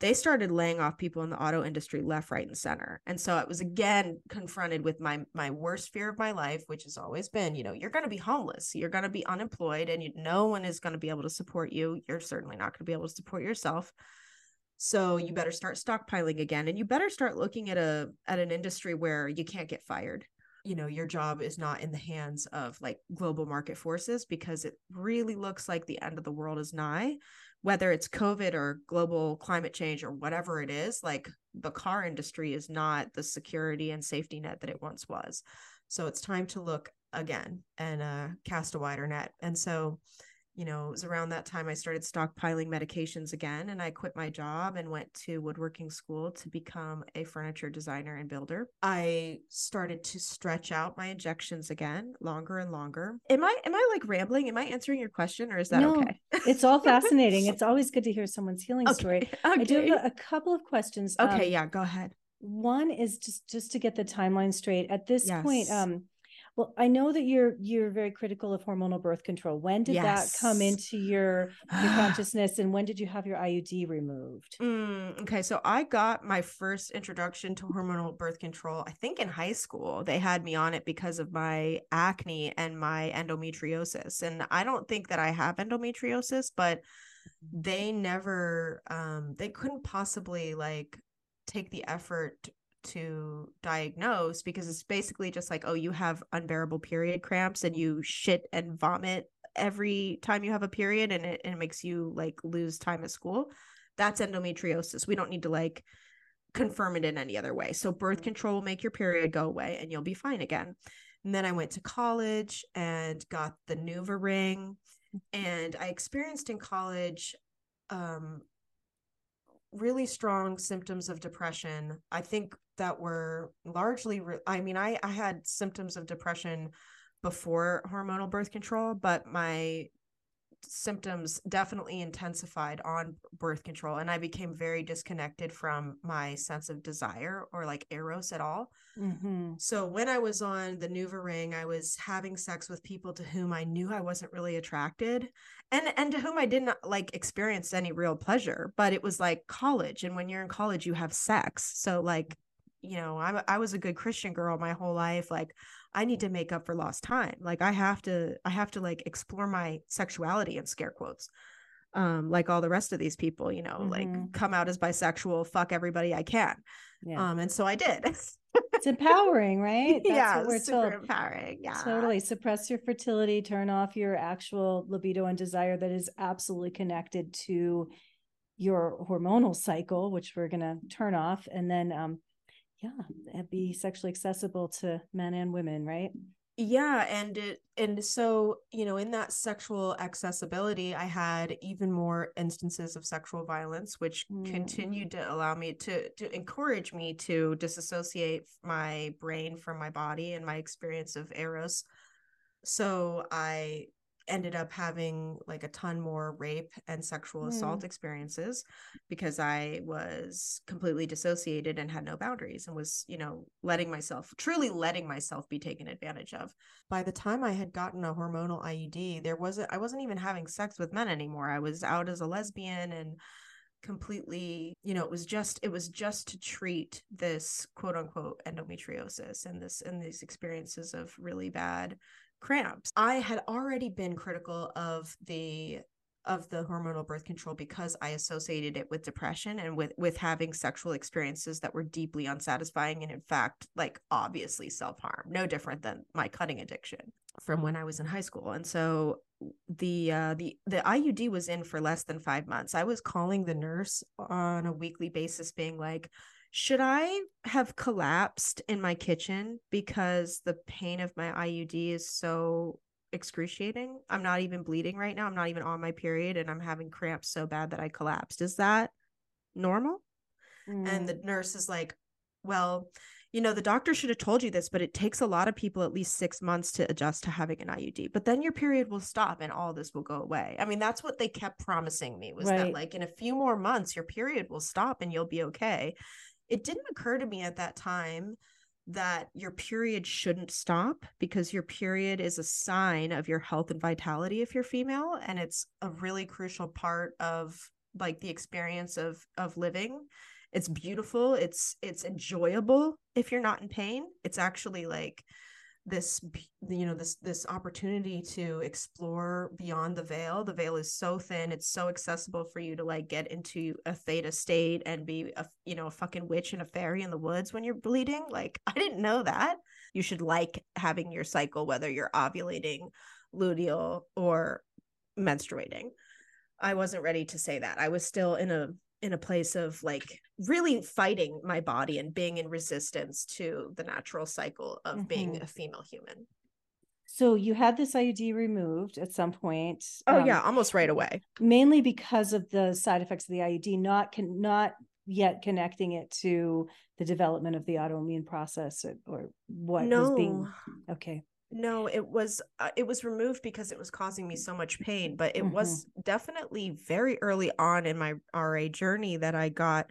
S2: they started laying off people in the auto industry left right and center. And so i was again confronted with my my worst fear of my life which has always been you know you're going to be homeless. You're going to be unemployed and you, no one is going to be able to support you. You're certainly not going to be able to support yourself. So you better start stockpiling again and you better start looking at a at an industry where you can't get fired. You know your job is not in the hands of like global market forces because it really looks like the end of the world is nigh whether it's COVID or global climate change or whatever it is, like the car industry is not the security and safety net that it once was. So it's time to look again and uh, cast a wider net. And so you know, it was around that time I started stockpiling medications again and I quit my job and went to woodworking school to become a furniture designer and builder. I started to stretch out my injections again, longer and longer. Am I am I like rambling? Am I answering your question or is that no, okay?
S3: it's all fascinating. It's always good to hear someone's healing okay. story. Okay. I do have a, couple of questions.
S2: Okay, um, yeah, go ahead.
S3: One is just just to get the timeline straight. At this yes. point, um well, I know that you're you're very critical of hormonal birth control. When did yes. that come into your your consciousness, and when did you have your IUD removed?
S2: Mm, okay, so I got my first introduction to hormonal birth control. I think in high school they had me on it because of my acne and my endometriosis, and I don't think that I have endometriosis, but they never um they couldn't possibly like take the effort to diagnose because it's basically just like, oh, you have unbearable period cramps and you shit and vomit every time you have a period and it, and it makes you like lose time at school. That's endometriosis. We don't need to like confirm it in any other way. So birth control will make your period go away and you'll be fine again. And then I went to college and got the NuvaRing. Ring. And I experienced in college um, really strong symptoms of depression. I think that were largely re- I mean I I had symptoms of depression before hormonal birth control, but my symptoms definitely intensified on birth control and i became very disconnected from my sense of desire or like eros at all
S3: Mm-hmm.
S2: so when i was on the NuvaRing i was having sex with people to whom i knew i wasn't really attracted and and to whom i didn't like experience any real pleasure but it was like college and when you're in college you have sex so like you know i i was a good christian girl my whole life like I need to make up for lost time. Like I have to I have to like explore my sexuality in scare quotes. Um, like all the rest of these people, you know,
S3: Mhm.
S2: like come out as bisexual, fuck everybody I can.
S3: Yeah.
S2: Um, and so I did.
S3: it's empowering, right? That's
S2: yeah,
S3: what we're
S2: super
S3: told.
S2: empowering. Yeah.
S3: Totally suppress your fertility, turn off your actual libido and desire that is absolutely connected to your hormonal cycle, which we're going to turn off. And then, um, yeah, and be sexually accessible to men and women, right?
S2: yeah and it and so you know in that sexual accessibility i had even more instances of sexual violence which
S3: Mm.
S2: continued to allow me to to encourage me to disassociate my brain from my body and my experience of eros so i ended up having like a ton more rape and sexual
S3: Mm.
S2: assault experiences because i was completely dissociated and had no boundaries and was you know letting myself truly letting myself be taken advantage of by the time i had gotten a hormonal iud there wasn't i wasn't even having sex with men anymore i was out as a lesbian and completely you know it was just it was just to treat this quote unquote endometriosis and this and these experiences of really bad cramps i had already been critical of the of the hormonal birth control because i associated it with depression and with with having sexual experiences that were deeply unsatisfying and in fact like obviously self-harm no different than my cutting addiction from when i was in high school and so the uh the the IUD was in for less than 5 months. I was calling the nurse on a weekly basis being like, "Should I have collapsed in my kitchen because the pain of my IUD is so excruciating? I'm not even bleeding right now. I'm not even on my period and I'm having cramps so bad that I collapsed. Is that normal?"
S3: Mm.
S2: And the nurse is like, Well, you know, the doctor should have told you this, but it takes a lot of people at least six months to adjust to having an IUD. But then your period will stop and all this will go away. I mean, that's what they kept promising me was that like in a few more months, your period will stop and you'll be okay. It didn't occur to me at that time that your period shouldn't stop because your period is a sign of your health and vitality if you're female and it's a really crucial part of like the experience of of living. It's beautiful it's it's enjoyable if you're not in pain. It's actually like this you know this this opportunity to explore beyond the veil. The veil is so thin it's so accessible for you to like get into a theta state and be a you know a fucking witch and a fairy in the woods when you're bleeding. Like i didn't know that. You should like having your cycle whether you're ovulating luteal or menstruating. I wasn't ready to say that. I was still in a in a place of like really fighting my body and being in resistance to the natural cycle of being
S3: Mhm.
S2: a female human.
S3: So you had this IUD removed at some point.
S2: Oh
S3: um,
S2: yeah, almost right away.
S3: mainly because of the side effects of the IUD, not con- not yet connecting it to the development of the autoimmune process or, or what was being okay.
S2: No, it was uh, it was removed because it was causing me so much pain, but it was definitely very early on in my RA journey that I got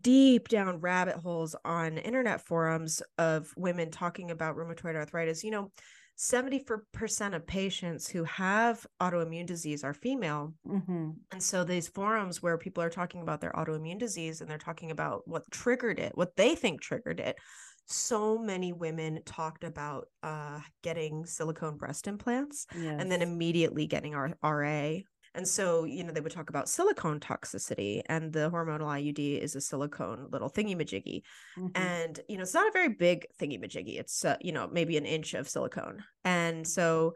S2: deep down rabbit holes on internet forums of women talking about rheumatoid arthritis. You know, 74% of patients who have autoimmune disease are female.
S3: hmm
S2: And so these forums where people are talking about their autoimmune disease and they're talking about what triggered it, what they think triggered it. So many women talked about uh, getting silicone breast implants
S3: Yes.
S2: and then immediately getting our RA. And so, you know, they would talk about silicone toxicity, and the hormonal IUD is a silicone little thingy majiggy.
S3: Mhm.
S2: And, you know, it's not a very big thingy majiggy. It's, uh, you know, maybe an inch of silicone. And so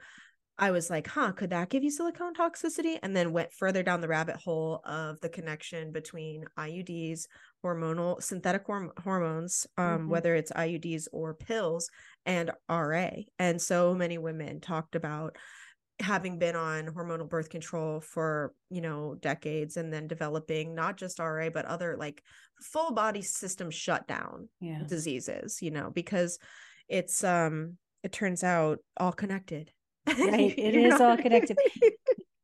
S2: I was like, huh, could that give you silicone toxicity? And then went further down the rabbit hole of the connection between IUDs, hormonal, synthetic horm- hormones, um,
S3: Mhm.
S2: whether it's IUDs or pills, and RA. And so many women talked about having been on hormonal birth control for you know decades and then developing not just RA but other like full body system shutdown
S3: yeah.
S2: diseases you know because it's um it turns out all connected
S3: Right, it all connected.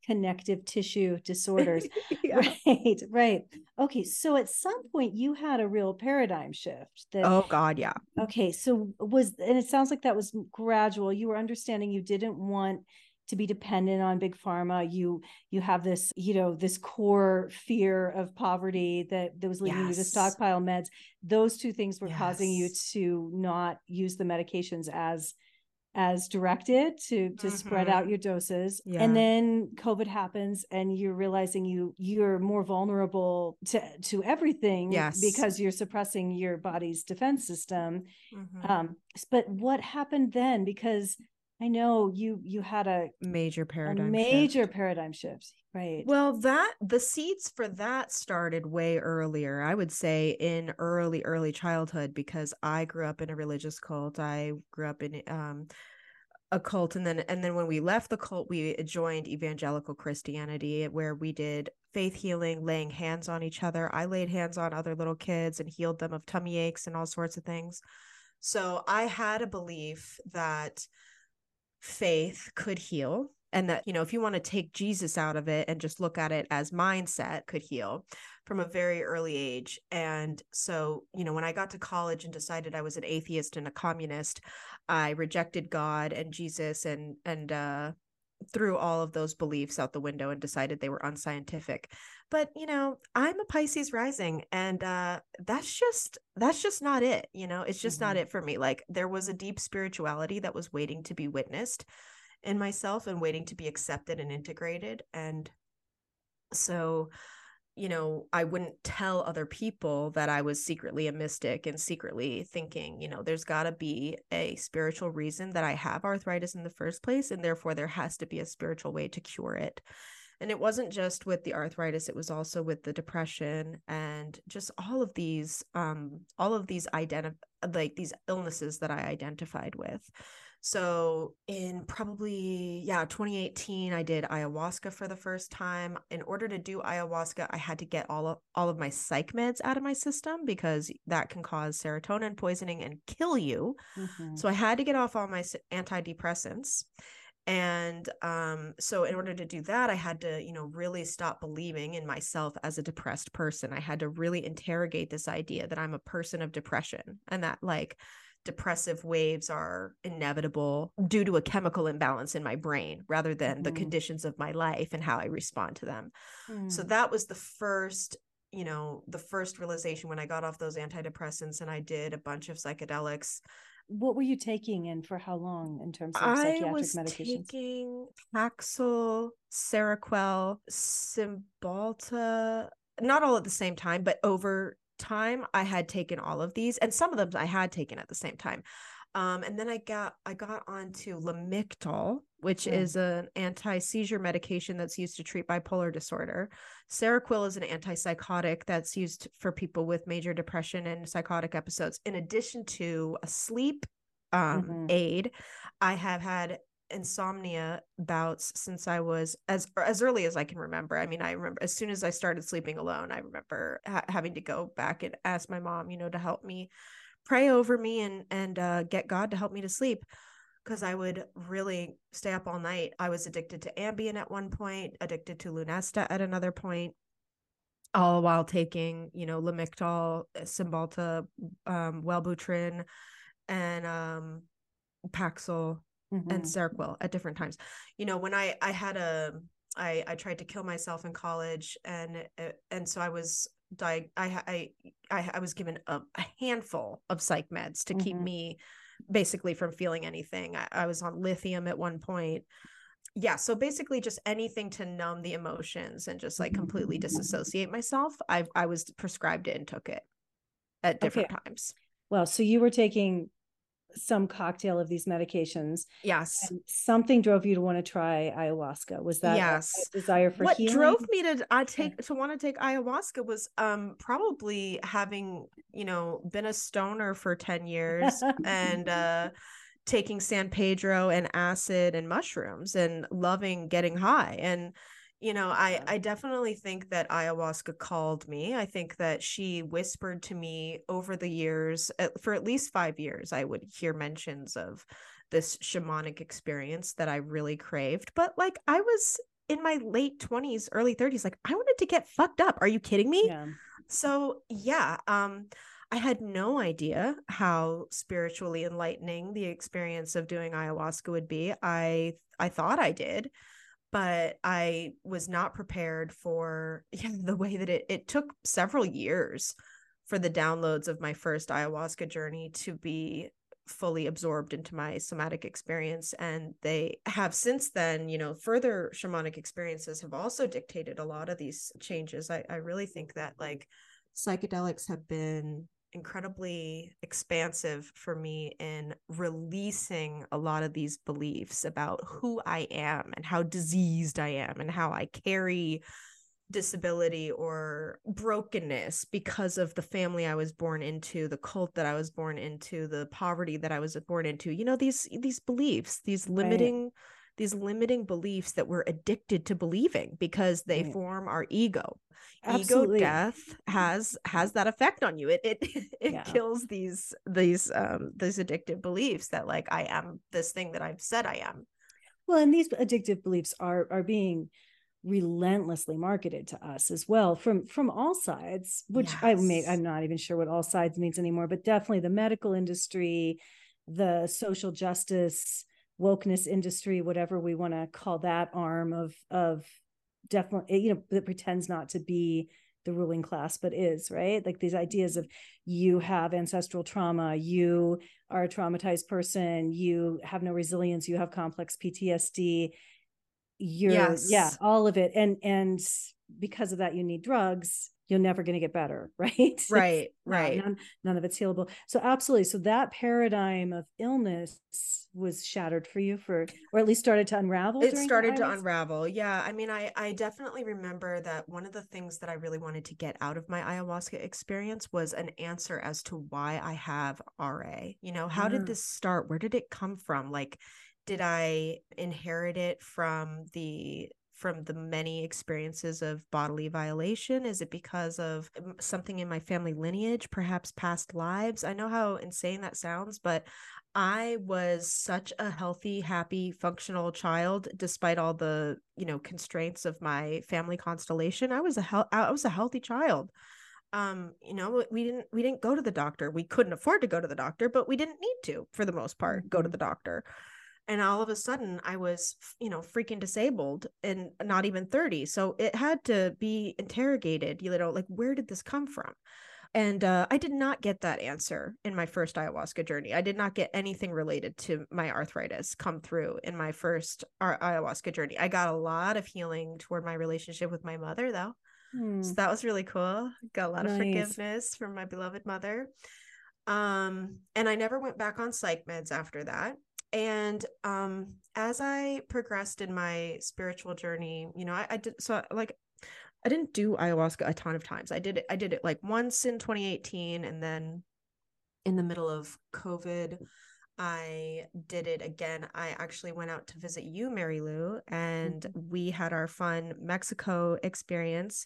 S3: Connective tissue disorders.
S2: Yeah.
S3: Right, right. Okay, so at some point you had a real paradigm shift that
S2: Oh God, yeah.
S3: okay, so was and it sounds like that was gradual. You were understanding you didn't want to be dependent on big pharma. You you have this, you know, this core fear of poverty that that was leading you to
S2: Yes.
S3: stockpile meds. Those two things were causing you to not use the medications as as directed to to spread out your doses
S2: Yeah.
S3: and then covid happens and you're realizing you you're more vulnerable to to everything
S2: Yes.
S3: because you're suppressing your body's defense system
S2: Mhm.
S3: um but what happened then because i know you you had a,
S2: Major paradigm a
S3: major
S2: shift.
S3: paradigm shift right
S2: Well, that the seeds for that started way earlier. I would say in early, early childhood because I grew up in a religious cult. I grew up in um a cult and then and then when we left the cult we joined evangelical christianity where we did faith healing laying hands on each other i laid hands on other little kids and healed them of tummy aches and all sorts of things so i had a belief that faith could heal and that you know if you want to take jesus out of it and just look at it as mindset could heal from a very early age. And so you know when i got to college and decided i was an atheist and a communist i rejected god and jesus and and uh threw all of those beliefs out the window and decided they were unscientific. But you know i'm a pisces rising and uh that's just that's just not it you know? It's just not
S3: Mhm.
S2: it for me. Like there was a deep spirituality that was waiting to be witnessed in myself and waiting to be accepted and integrated and so you know i wouldn't tell other people that i was secretly a mystic and secretly thinking you know there's got to be a spiritual reason that i have arthritis in the first place and therefore there has to be a spiritual way to cure it. And it wasn't just with the arthritis it was also with the depression and just all of these um all of these identi- like these illnesses that i identified with so in probably yeah 2018 I did ayahuasca for the first time. In order to do ayahuasca, I had to get all of all of my psych meds out of my system because that can cause serotonin poisoning and kill you.
S3: Mhm.
S2: So I had to get off all my antidepressants. And um, so in order to do that, I had to, you know, really stop believing in myself as a depressed person. I had to really interrogate this idea that I'm a person of depression and that like depressive waves are inevitable due to a chemical imbalance in my brain rather than the
S3: Mhm.
S2: conditions of my life and how I respond to them. So
S3: Mm.
S2: that was the first, you know, the first realization when I got off those antidepressants and I did a bunch of psychedelics.
S3: what were you taking and for how long in terms of psychiatric I
S2: was
S3: medications
S2: taking Paxil, Seroquel, Cymbalta, not all at the same time, but over time I had taken all of these and some of them I had taken at the same time. Um, and then I got I got onto Lamictal, which
S3: Mm.
S2: is an anti-seizure medication that's used to treat bipolar disorder. Seroquel is an antipsychotic that's used for people with major depression and psychotic episodes. In addition to a sleep um,
S3: Mhm.
S2: aid, I have had insomnia bouts since I was as as early as I can remember. I mean, I remember as soon as I started sleeping alone, I remember ha- having to go back and ask my mom, you know, to help me pray over me and and uh, get God to help me to sleep because I would really stay up all night. I was addicted to Ambien at one point, addicted to Lunesta at another point, all while taking, you know, Lamictal, Cymbalta, um, Wellbutrin, and um, Paxil and
S3: Mhm.
S2: Seroquel at different times. You know, when I I had a I I tried to kill myself in college, and uh, and so I was di- I I I, I was given a, a handful of psych meds to keep
S3: Mhm.
S2: me basically from feeling anything. I, I was on lithium at one point. Yeah, so basically just anything to numb the emotions and just like completely disassociate myself. I I was prescribed it and took it at different times.
S3: well so you were taking some cocktail of these medications
S2: Yes.
S3: something drove you to want to try ayahuasca was that
S2: Yes.
S3: desire for
S2: what
S3: healing
S2: drove me to I take to want to take ayahuasca was um probably having you know been a stoner for 10 years and uh taking San Pedro and acid and mushrooms and loving getting high and you know I I definitely think that ayahuasca called me I think that she whispered to me over the years uh, for at least 5 years I would hear mentions of this shamanic experience that I really craved but like I was in my late 20s, early 30s. Like I wanted to get fucked up. Are you kidding me?
S3: Yeah.
S2: So yeah, um, I had no idea how spiritually enlightening the experience of doing ayahuasca would be. I I thought I did, but I was not prepared for the way that it it took several years for the downloads of my first ayahuasca journey to be fully absorbed into my somatic experience and they have since then you know further shamanic experiences have also dictated a lot of these changes. I, I really think that like psychedelics have been incredibly expansive for me in releasing a lot of these beliefs about who I am and how diseased I am and how I carry disability or brokenness because of the family I was born into, the cult that I was born into, the poverty that I was born into. You know these these beliefs, these limiting right. These limiting beliefs that we're addicted to believing because they right. form our ego. Absolutely. Ego death has has that effect on you. It it it yeah. kills these these um these addictive beliefs that like I am this thing that I've said I am.
S3: Well, and these addictive beliefs are are being relentlessly marketed to us as well from from all sides which yes. i may i'm not even sure what all sides means anymore but definitely the medical industry the social justice wokeness industry whatever we want to call that arm of of definitely eh, you know that pretends not to be the ruling class but is right? Like these ideas of you have ancestral trauma you are a traumatized person you have no resilience you have complex ptsd you're yes. yeah all of it. And and because of that you need drugs you're never going to get better right?
S2: Right uh, right.
S3: none, none of it's healable. So absolutely. So that paradigm of illness was shattered for you for or at least started to unravel
S2: it started to unravel. Yeah i mean i i definitely remember that one of the things that i really wanted to get out of my ayahuasca experience was an answer as to why i have ra you know how did mm. this start? Where did it come from? Like did I inherit it from the from the many experiences of bodily violation? Is it because of um, something in my family lineage, perhaps past lives? I know how insane that sounds, but I was such a healthy, happy, functional child despite all the, you know, constraints of my family constellation. I was a hel- I was a healthy child. Um, you know, we didn't we didn't go to the doctor. We couldn't afford to go to the doctor, but we didn't need to for the most part go to mm-hmm. the doctor and all of a sudden i was you know freaking disabled and not even 30 so it had to be interrogated you know like where did this come from? And uh, i did not get that answer in my first ayahuasca journey. I did not get anything related to my arthritis come through in my first ayahuasca journey. I got a lot of healing toward my relationship with my mother though. Hmm. so that was really cool. Got a lot nice. of forgiveness from my beloved mother. Um and i never went back on psych meds after that and um as i progressed in my spiritual journey you know I, I, did so like i didn't do ayahuasca a ton of times. I did it i did it like once in 2018 and then in the middle of covid i did it again. I actually went out to visit you mary lou and mm-hmm. we had our fun mexico experience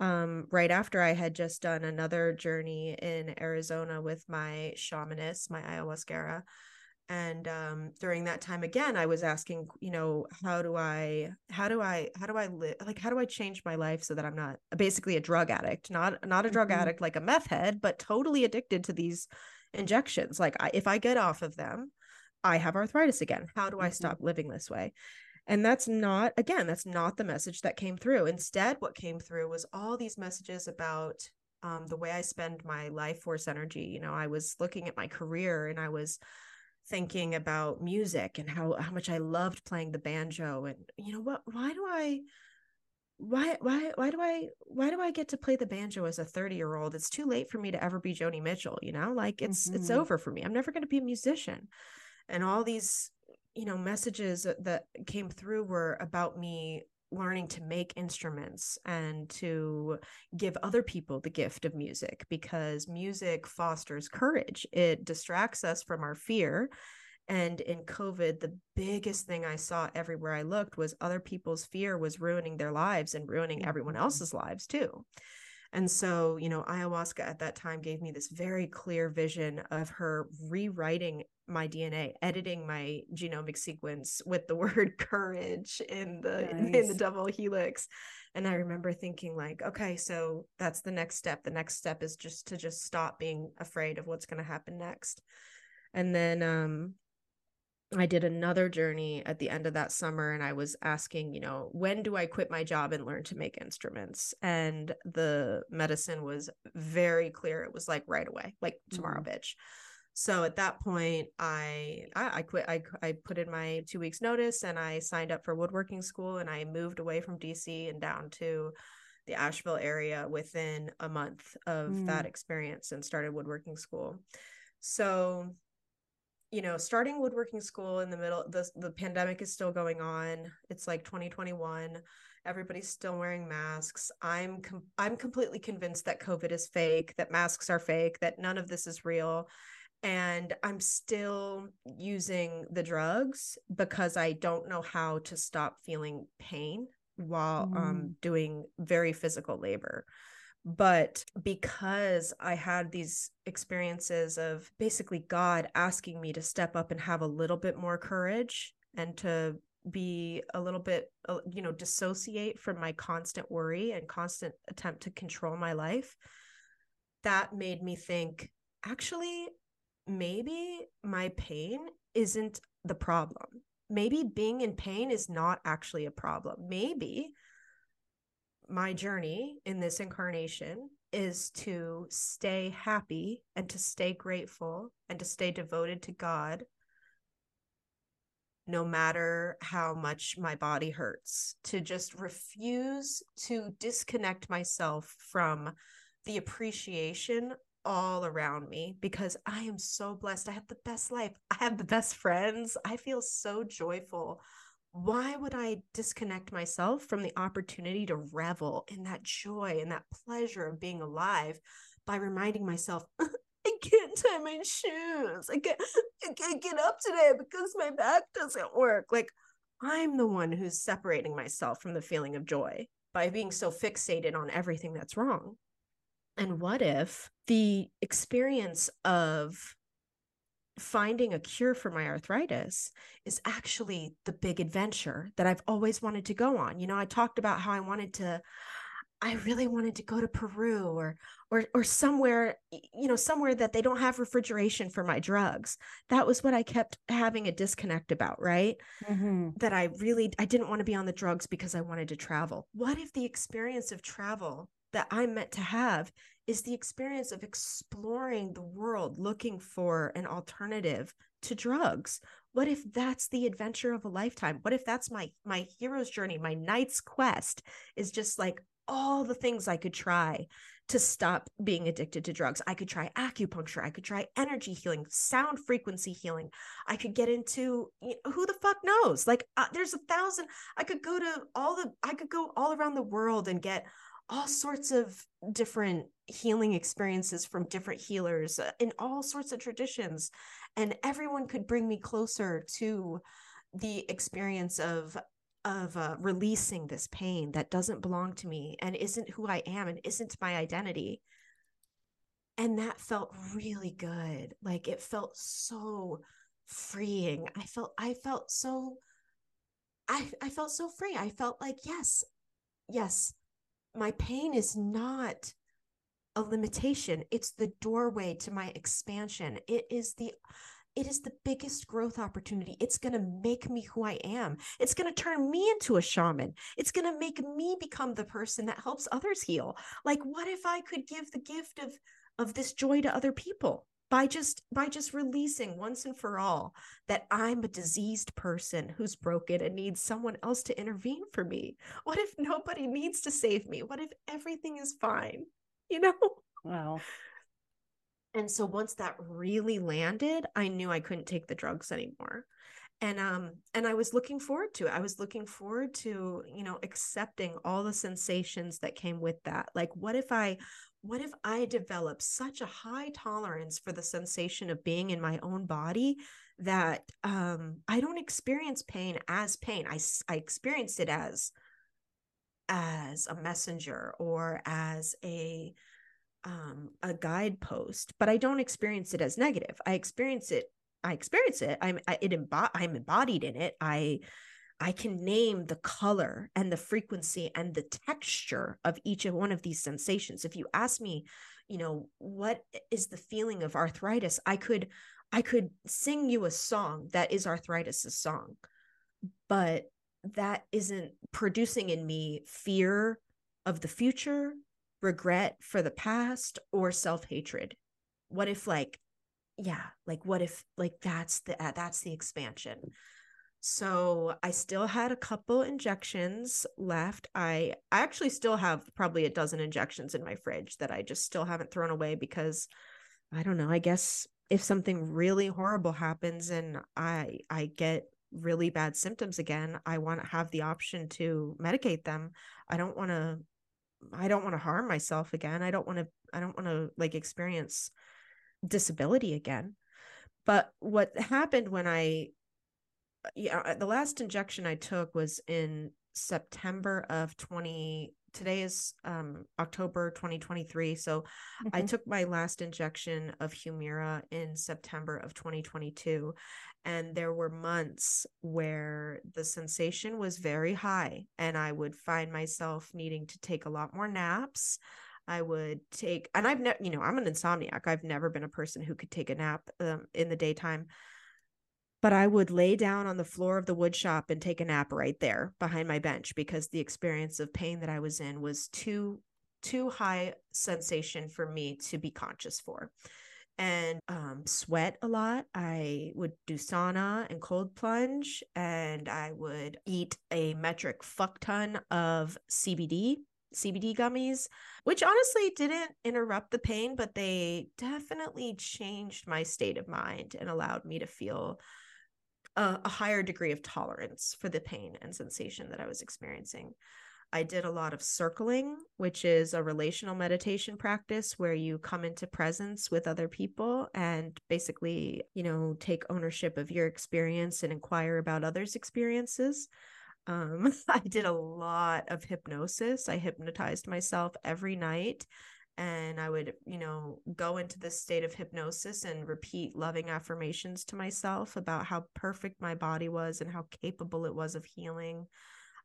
S2: um, right after I had just done another journey in Arizona with my shamanist, my ayahuasca and um, during that time again i was asking you know how do i how do i how do i live like how do i change my life so that i'm not basically a drug addict? Not not a drug mm-hmm. addict like a meth head but totally addicted to these injections. Like I, if i get off of them i have arthritis again. How do i mm-hmm. stop living this way? And that's not again that's not the message that came through. Instead what came through was all these messages about um, the way i spend my life force energy. You know i was looking at my career and i was thinking about music and how how much I loved playing the banjo and you know what why do I why why why do I why do I get to play the banjo as a 30 year old it's too late for me to ever be Joni Mitchell you know like it's mm-hmm. it's over for me. I'm never going to be a musician. And all these you know messages that came through were about me learning to make instruments and to give other people the gift of music because music fosters courage. It distracts us from our fear. And in COVID, the biggest thing I saw everywhere I looked was other people's fear was ruining their lives and ruining everyone mm-hmm. else's lives too. And so, you know, ayahuasca at that time gave me this very clear vision of her rewriting my DNA, editing my genomic sequence with the word courage in the nice. in the double helix. And I remember thinking like, okay, so that's the next step. The next step is just to just stop being afraid of what's going to happen next. And then um I did another journey at the end of that summer and I was asking, you know, when do I quit my job and learn to make instruments? And the medicine was very clear. It was like right away, like tomorrow, mm-hmm. bitch. So at that point, I, I I quit. I I put in my two weeks notice and I signed up for woodworking school and I moved away from DC and down to the Asheville area within a month of mm. that experience and started woodworking school. So, you know, starting woodworking school in the middle, the the pandemic is still going on. It's like 2021 everybody's still wearing masks i'm com- i'm completely convinced that covid is fake that masks are fake that none of this is real and I'm still using the drugs because I don't know how to stop feeling pain while mm. um, doing very physical labor. But because I had these experiences of basically God asking me to step up and have a little bit more courage and to be a little bit, uh, you know, dissociate from my constant worry and constant attempt to control my life, that made me think actually maybe my pain isn't the problem. Maybe being in pain is not actually a problem. Maybe my journey in this incarnation is to stay happy and to stay grateful and to stay devoted to God no matter how much my body hurts, to just refuse to disconnect myself from the appreciation all around me because I am so blessed. I have the best life. I have the best friends. I feel so joyful. Why would I disconnect myself from the opportunity to revel in that joy and that pleasure of being alive by reminding myself, I can't tie my shoes. I can't, I can't get up today because my back doesn't work. Like, I'm the one who's separating myself from the feeling of joy by being so fixated on everything that's wrong. And what if the experience of finding a cure for my arthritis is actually the big adventure that I've always wanted to go on? You know, I talked about how I wanted to I really wanted to go to Peru or or or somewhere you know somewhere that they don't have refrigeration for my drugs. That was what I kept having a disconnect about, right? Mm-hmm. That I really I didn't want to be on the drugs because I wanted to travel. What if the experience of travel that I'm meant to have is the experience of exploring the world looking for an alternative to drugs. What if that's the adventure of a lifetime? What if that's my my hero's journey my knight's quest is just like all the things i could try to stop being addicted to drugs. I could try acupuncture i could try energy healing sound frequency healing. I could get into you know, who the fuck knows? Like uh, there's a thousand i could go to all the i could go all around the world and get all sorts of different healing experiences from different healers uh, in all sorts of traditions and everyone could bring me closer to the experience of of uh, releasing this pain that doesn't belong to me and isn't who I am and isn't my identity. And that felt really good. Like it felt so freeing. I felt i felt so i i felt so free. I felt like yes yes my pain is not a limitation. It's the doorway to my expansion. It is the it is the biggest growth opportunity. It's going to make me who i am. It's going to turn me into a shaman. It's going to make me become the person that helps others heal. Like what if i could give the gift of of this joy to other people by just by just releasing once and for all that i'm a diseased person who's broken and needs someone else to intervene for me. What if nobody needs to save me? What if everything is fine you know?
S3: Wow.
S2: And so once that really landed i knew i couldn't take the drugs anymore. And um and i was looking forward to it. I was looking forward to you know accepting all the sensations that came with that. Like what if i what if I develop such a high tolerance for the sensation of being in my own body that um, I don't experience pain as pain? I, I experienced it as as a messenger or as a um a guidepost but i don't experience it as negative. I experience it i experience it. I'm I, it i'm embodied in it. I i can name the color and the frequency and the texture of each of one of these sensations. If you ask me you know what is the feeling of arthritis? I could i could sing you a song that is arthritis's song but that isn't producing in me fear of the future regret for the past or self-hatred. What if like yeah like what if like that's the uh, that's the expansion so i still had a couple injections left i i actually still have probably a dozen injections in my fridge that i just still haven't thrown away because i don't know i guess if something really horrible happens and i i get really bad symptoms again i want to have the option to medicate them i don't want to I don't want to harm myself again. I don't want to I don't want to like experience disability again. But what happened when I yeah, the last injection I took was in September of 20 today is um October 2023 so mm-hmm. I took my last injection of Humira in September of 2022 and there were months where the sensation was very high and I would find myself needing to take a lot more naps I would take and I've never you know I'm an insomniac I've never been a person who could take a nap um, in the daytime but I would lay down on the floor of the wood shop and take a nap right there behind my bench because the experience of pain that I was in was too too high sensation for me to be conscious for and um, sweat a lot. I would do sauna and cold plunge, and I would eat a metric fuck ton of CBD, CBD gummies, which honestly didn't interrupt the pain, but they definitely changed my state of mind and allowed me to feel a, a higher degree of tolerance for the pain and sensation that I was experiencing. I did a lot of circling, which is a relational meditation practice where you come into presence with other people and basically, you know, take ownership of your experience and inquire about others' experiences. Um, I did a lot of hypnosis. I hypnotized myself every night and I would, you know, go into this state of hypnosis and repeat loving affirmations to myself about how perfect my body was and how capable it was of healing.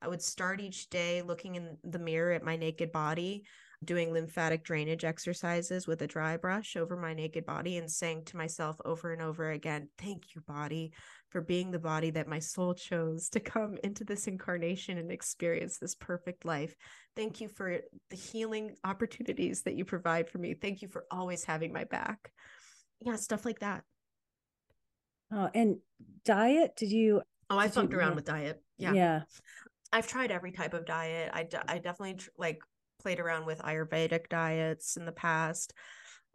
S2: I would start each day looking in the mirror at my naked body, doing lymphatic drainage exercises with a dry brush over my naked body and saying to myself over and over again, Thank you, body, for being the body that my soul chose to come into this incarnation and experience this perfect life. Thank you for the healing opportunities that you provide for me. Thank you for always having my back. Yeah, stuff like that.
S3: Oh, and diet? Did you?
S2: Oh, I fucked around with diet. Yeah.
S3: Yeah.
S2: I've tried every type of diet. I, I definitely tr- like played around with Ayurvedic diets in the past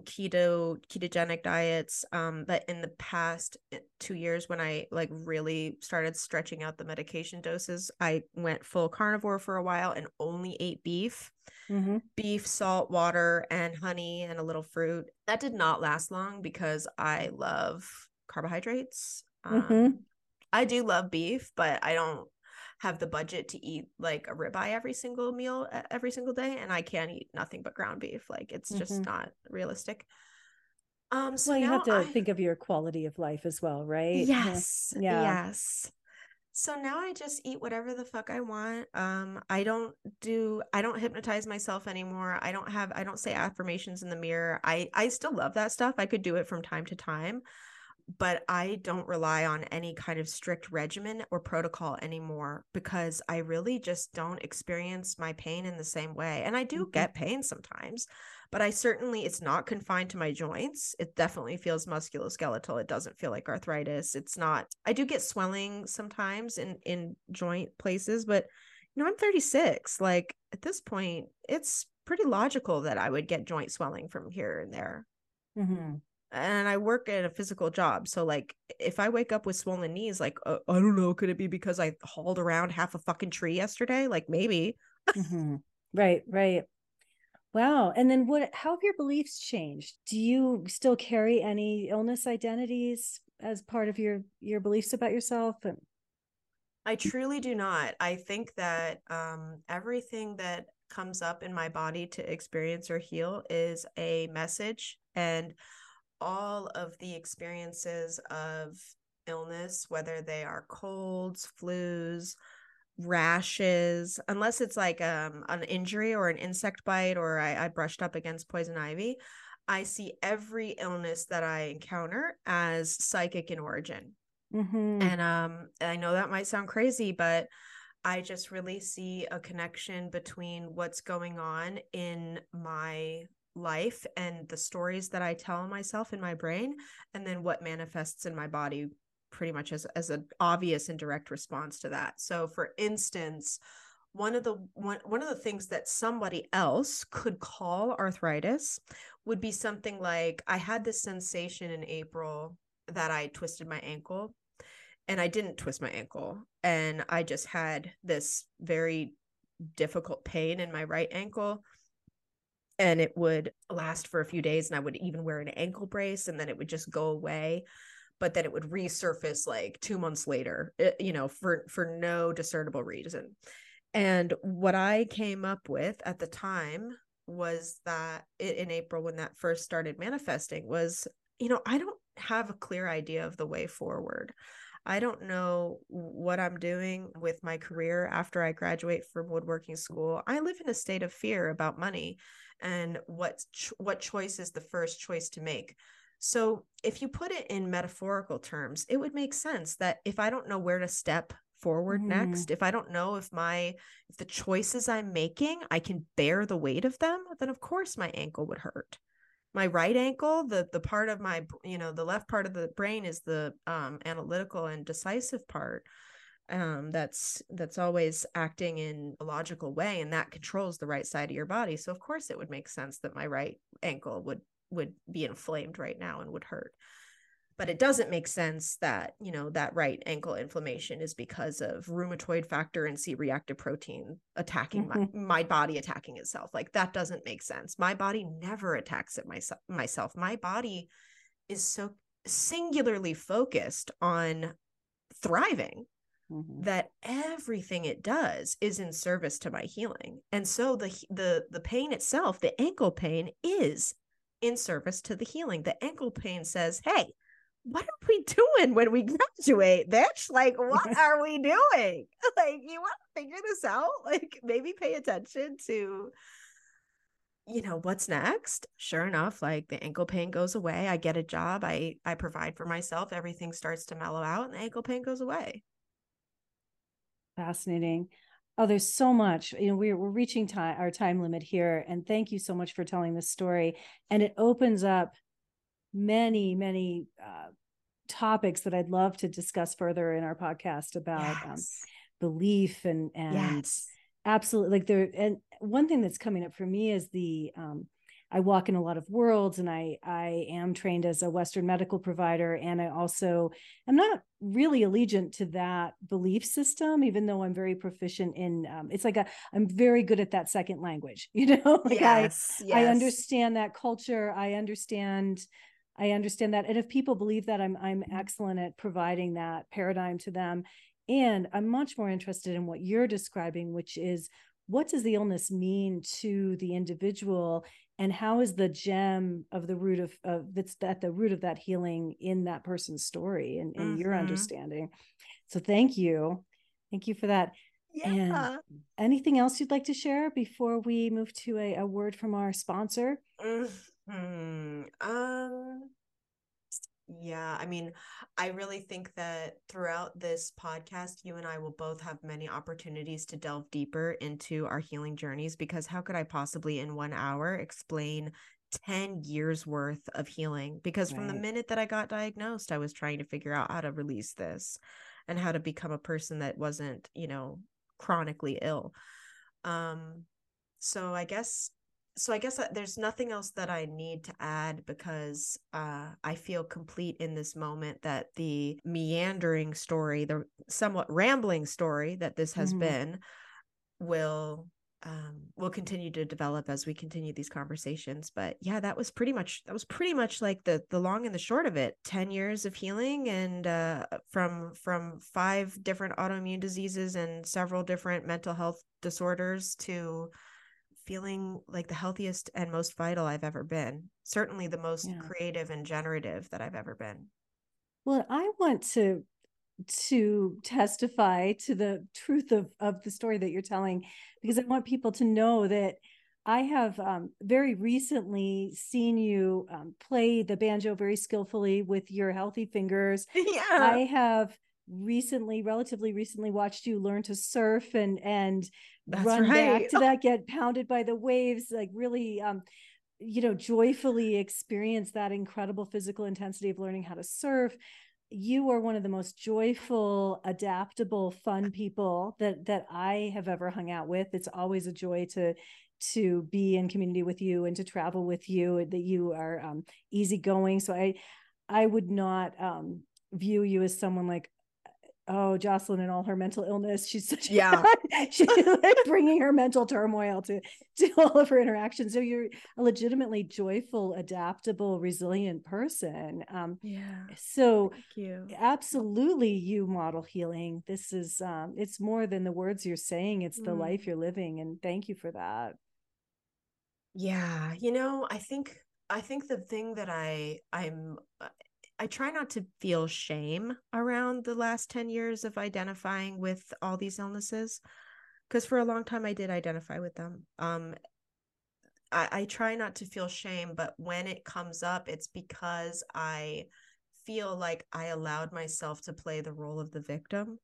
S2: keto ketogenic diets um but in the past eh, two years when i like really started stretching out the medication doses i went full carnivore for a while and only ate beef mm-hmm. beef salt water and honey and a little fruit that did not last long because i love carbohydrates um, mm-hmm. i do love beef but i don't have the budget to eat like a ribeye every single meal every single day and i can't eat nothing but ground beef like it's just mm-hmm. not realistic.
S3: Um so well you have to I... think of your quality of life as well right?
S2: Yes yeah. yes. So now i just eat whatever the fuck i want um i don't do i don't hypnotize myself anymore i don't have i don't say affirmations in the mirror i i still love that stuff i could do it from time to time but I don't rely on any kind of strict regimen or protocol anymore because I really just don't experience my pain in the same way. And I do mm-hmm. get pain sometimes, but I certainly, it's not confined to my joints. It definitely feels musculoskeletal. It doesn't feel like arthritis. It's not, I do get swelling sometimes in, in joint places, but you know, I'm 36. Like at this point, it's pretty logical that I would get joint swelling from here and there. Mm-hmm and I work at a physical job. So like if I wake up with swollen knees, like uh, I don't know, could it be because I hauled around half a fucking tree yesterday? Like maybe.
S3: mm-hmm. Right, right. Wow. And then what how have your beliefs changed? Do you still carry any illness identities as part of your your beliefs about yourself? And
S2: I truly do not. I think that um, everything that comes up in my body to experience or heal is a message. And all of the experiences of illness, whether they are colds, flus, rashes, unless it's like um, an injury or an insect bite or I, I brushed up against poison ivy, I see every illness that I encounter as psychic in origin. Mm-hmm. And um, I know that might sound crazy, but I just really see a connection between what's going on in my life and the stories that I tell myself in my brain, and then what manifests in my body pretty much as, as an obvious and direct response to that. So for instance, one of the one, one of the things that somebody else could call arthritis would be something like I had this sensation in April that I twisted my ankle and I didn't twist my ankle and I just had this very difficult pain in my right ankle and it would last for a few days and I would even wear an ankle brace and then it would just go away but then it would resurface like 2 months later eh, you know for for no discernible reason. And what I came up with at the time was that in April when that first started manifesting was you know I don't have a clear idea of the way forward. I don't know what I'm doing with my career after I graduate from woodworking school. I live in a state of fear about money and what ch- what choice is the first choice to make. So, if you put it in metaphorical terms, it would make sense that if I don't know where to step forward mm. next, if I don't know if my if the choices I'm making, I can bear the weight of them, then of course my ankle would hurt my right ankle the the part of my you know the left part of the brain is the um, analytical and decisive part um, that's that's always acting in a logical way and that controls the right side of your body. So of course it would make sense that my right ankle would would be inflamed right now and would hurt. But it doesn't make sense that you know that right ankle inflammation is because of rheumatoid factor and c-reactive protein attacking mm-hmm. my, my body attacking itself. Like that doesn't make sense. My body never attacks it myself myself. My body is so singularly focused on thriving mm-hmm. that everything it does is in service to my healing and so the the the pain itself the ankle pain is in service to the healing the ankle pain says hey what are we doing when we graduate, bitch? Like, what are we doing? Like, you want to figure this out? Like, maybe pay attention to, you know, what's next. Sure enough, like the ankle pain goes away. I get a job. I I provide for myself. Everything starts to mellow out, and the ankle pain goes away.
S3: Fascinating. Oh, there's so much. You know, we're we're reaching time our time limit here, and thank you so much for telling this story. And it opens up many, many uh, topics that I'd love to discuss further in our podcast about um, yes. um, belief and and yes. absolutely like there. And one thing that's coming up for me is the um, I walk in a lot of worlds and I I am trained as a Western medical provider and I also am not really allegiant to that belief system, even though I'm very proficient in um, it's like a I'm very good at that second language, you know. like yes, I yes. I understand that culture. I understand I understand that. And if people believe that, I'm I'm mm-hmm. excellent at providing that paradigm to them. And I'm much more interested in what you're describing, which is what does the illness mean to the individual and how is the gem of the root of, of that's at the root of that healing in that person's story and, and mm-hmm. your understanding so thank you thank you for that yeah. and anything else you'd like to share before we move to a, a word from our sponsor
S2: mm-hmm. Hmm. Um. Yeah, I mean, I really think that throughout this podcast, you and I will both have many opportunities to delve deeper into our healing journeys because how could I possibly, in one hour, explain 10 years worth of healing? Because from the minute that I got diagnosed, I was trying to figure out how to release this and how to become a person that wasn't, you know, chronically ill. Um, so I guess so I guess uh, there's nothing else that I need to add because uh, I feel complete in this moment that the meandering story, the somewhat rambling story that this has mm-hmm. been, will um, will continue to develop as we continue these conversations. But yeah, that was pretty much that was pretty much like the the long and the short of it. Ten years of healing, and uh, from from five different autoimmune diseases and several different mental health disorders to feeling like the healthiest and most vital I've ever been. Certainly the most yeah. creative and generative that I've ever been.
S3: Well, I want to to testify to the truth of of the story that you're telling because I want people to know that I have um, very recently seen you um, play the banjo very skillfully with your healthy fingers.
S2: Yeah.
S3: I have recently, relatively recently, watched you learn to surf and and That's run right. back to that, get pounded by the waves, like really um, you know, joyfully experience that incredible physical intensity of learning how to surf you are one of the most joyful, adaptable, fun people that that I have ever hung out with. It's always a joy to to be in community with you and to travel with you. That you are um, easygoing. So I I would not um, view you as someone like oh jocelyn and all her mental illness. She's such
S2: yeah.
S3: She's like bringing her mental turmoil to to all of her interactions. So you're a legitimately joyful adaptable resilient person. Um
S2: yeah.
S3: so
S2: Thank you.
S3: absolutely you model healing. This is um it's more than the words you're saying it's the mm. life you're living and thank you for that.
S2: Yeah you know i think i think the thing that i i'm I try not to feel shame around the last 10 years of identifying with all these illnesses because for a long time I did identify with them. Um, I, I try not to feel shame, but when it comes up, it's because I feel like I allowed myself to play the role of the victim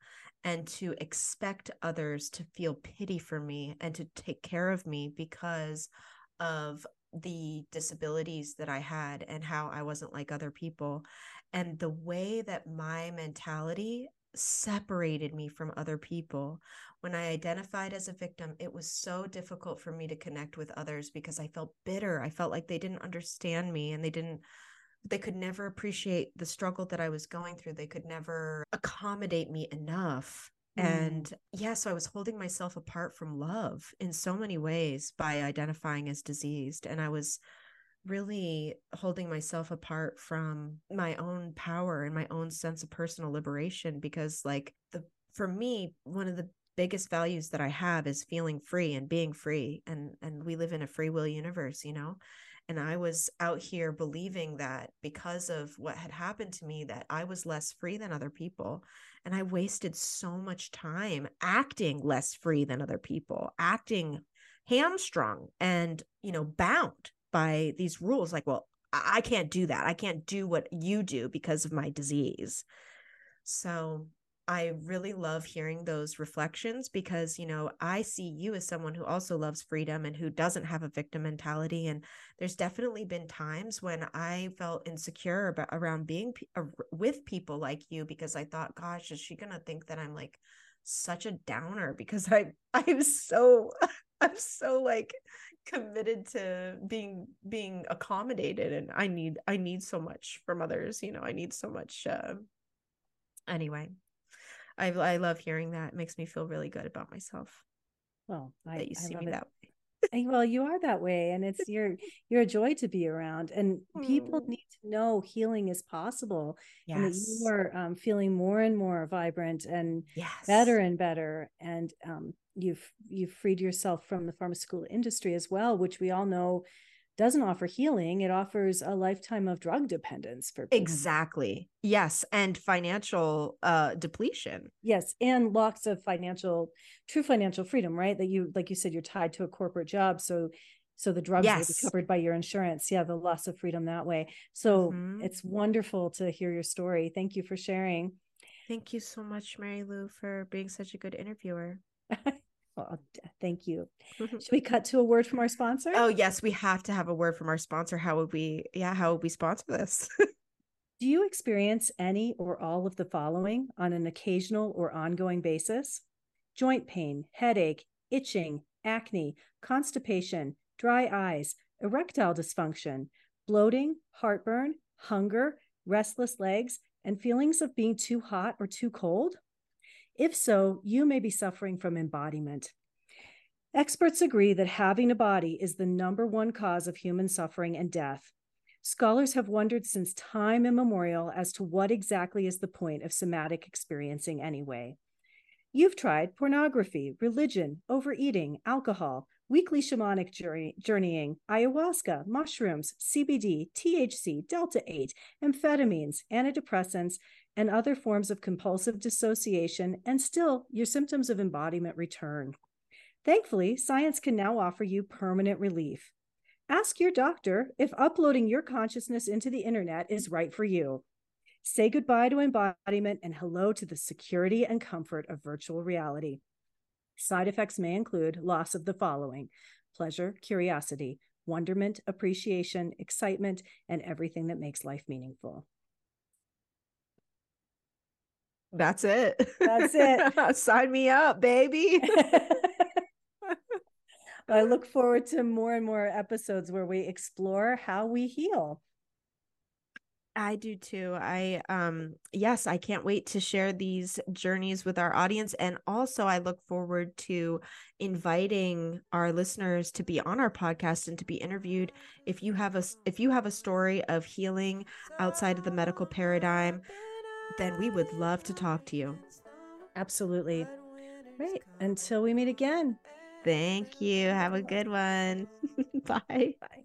S2: and to expect others to feel pity for me and to take care of me because of the disabilities that I had and how I wasn't like other people. And the way that my mentality separated me from other people. When I identified as a victim, it was so difficult for me to connect with others because I felt bitter. I felt like they didn't understand me and they didn't they could never appreciate the struggle that I was going through. They could never accommodate me enough. Mm. And yeah, so I was holding myself apart from love in so many ways by identifying as diseased. And I was really holding myself apart from my own power and my own sense of personal liberation because like the for me one of the biggest values that I have is feeling free and being free and and we live in a free will universe you know and I was out here believing that because of what had happened to me that I was less free than other people and I wasted so much time acting less free than other people, acting hamstrung and, you know, bound by these rules like, well, I can't do that. I can't do what you do because of my disease. So I really love hearing those reflections because, you know, I see you as someone who also loves freedom and who doesn't have a victim mentality. And there's definitely been times when I felt insecure about around being p- with people like you because I thought, gosh, is she going to think that I'm like such a downer because I, I'm so, I'm so like committed to being being accommodated and i need i need so much from others you know i need so much uh anyway I I love hearing that. It makes me feel really good about myself.
S3: Well, I,
S2: that you
S3: see
S2: me it. that
S3: way. well, you are that way, and it's you're you're a joy to be around. And people mm. need to know healing is possible, yes. and that you are um, feeling more and more vibrant and
S2: yes.
S3: better and better. And um, you've you've freed yourself from the pharmaceutical industry as well, which we all know doesn't offer healing it offers a lifetime of drug dependence for
S2: people. exactly. Yes and financial uh depletion.
S3: Yes and lots of financial true financial freedom right? That you like you said you're tied to a corporate job so so the drugs yes. will be covered by your insurance. Yeah the loss of freedom that way. So mm-hmm. it's wonderful to hear your story. Thank you for sharing.
S2: Thank you so much mary lou for being such a good interviewer
S3: Well, thank you. Should we cut to a word from our sponsor?
S2: Oh, yes, we have to have a word from our sponsor. How would we, yeah, how would we sponsor this?
S3: Do you experience any or all of the following on an occasional or ongoing basis? Joint pain, headache, itching, acne, constipation, dry eyes, erectile dysfunction, bloating, heartburn, hunger, restless legs, and feelings of being too hot or too cold? If so, you may be suffering from embodiment. Experts agree that having a body is the number one cause of human suffering and death. Scholars have wondered since time immemorial as to what exactly is the point of somatic experiencing anyway. You've tried pornography, religion, overeating, alcohol, weekly shamanic journey, journeying, ayahuasca, mushrooms, CBD, THC, Delta 8, amphetamines, antidepressants, and other forms of compulsive dissociation, and still your symptoms of embodiment return. Thankfully, science can now offer you permanent relief. Ask your doctor if uploading your consciousness into the internet is right for you. Say goodbye to embodiment and hello to the security and comfort of virtual reality. Side effects may include loss of the following pleasure, curiosity, wonderment, appreciation, excitement, and everything that makes life meaningful.
S2: That's it.
S3: That's it.
S2: Sign me up, baby.
S3: I look forward to more and more episodes where we explore how we heal.
S2: I do too. I um yes, I can't wait to share these journeys with our audience and also I look forward to inviting our listeners to be on our podcast and to be interviewed. If you have a if you have a story of healing outside of the medical paradigm, then we would love to talk to you.
S3: Absolutely. Right. Until we meet again.
S2: Thank you. Have a good one. Bye.
S3: Bye.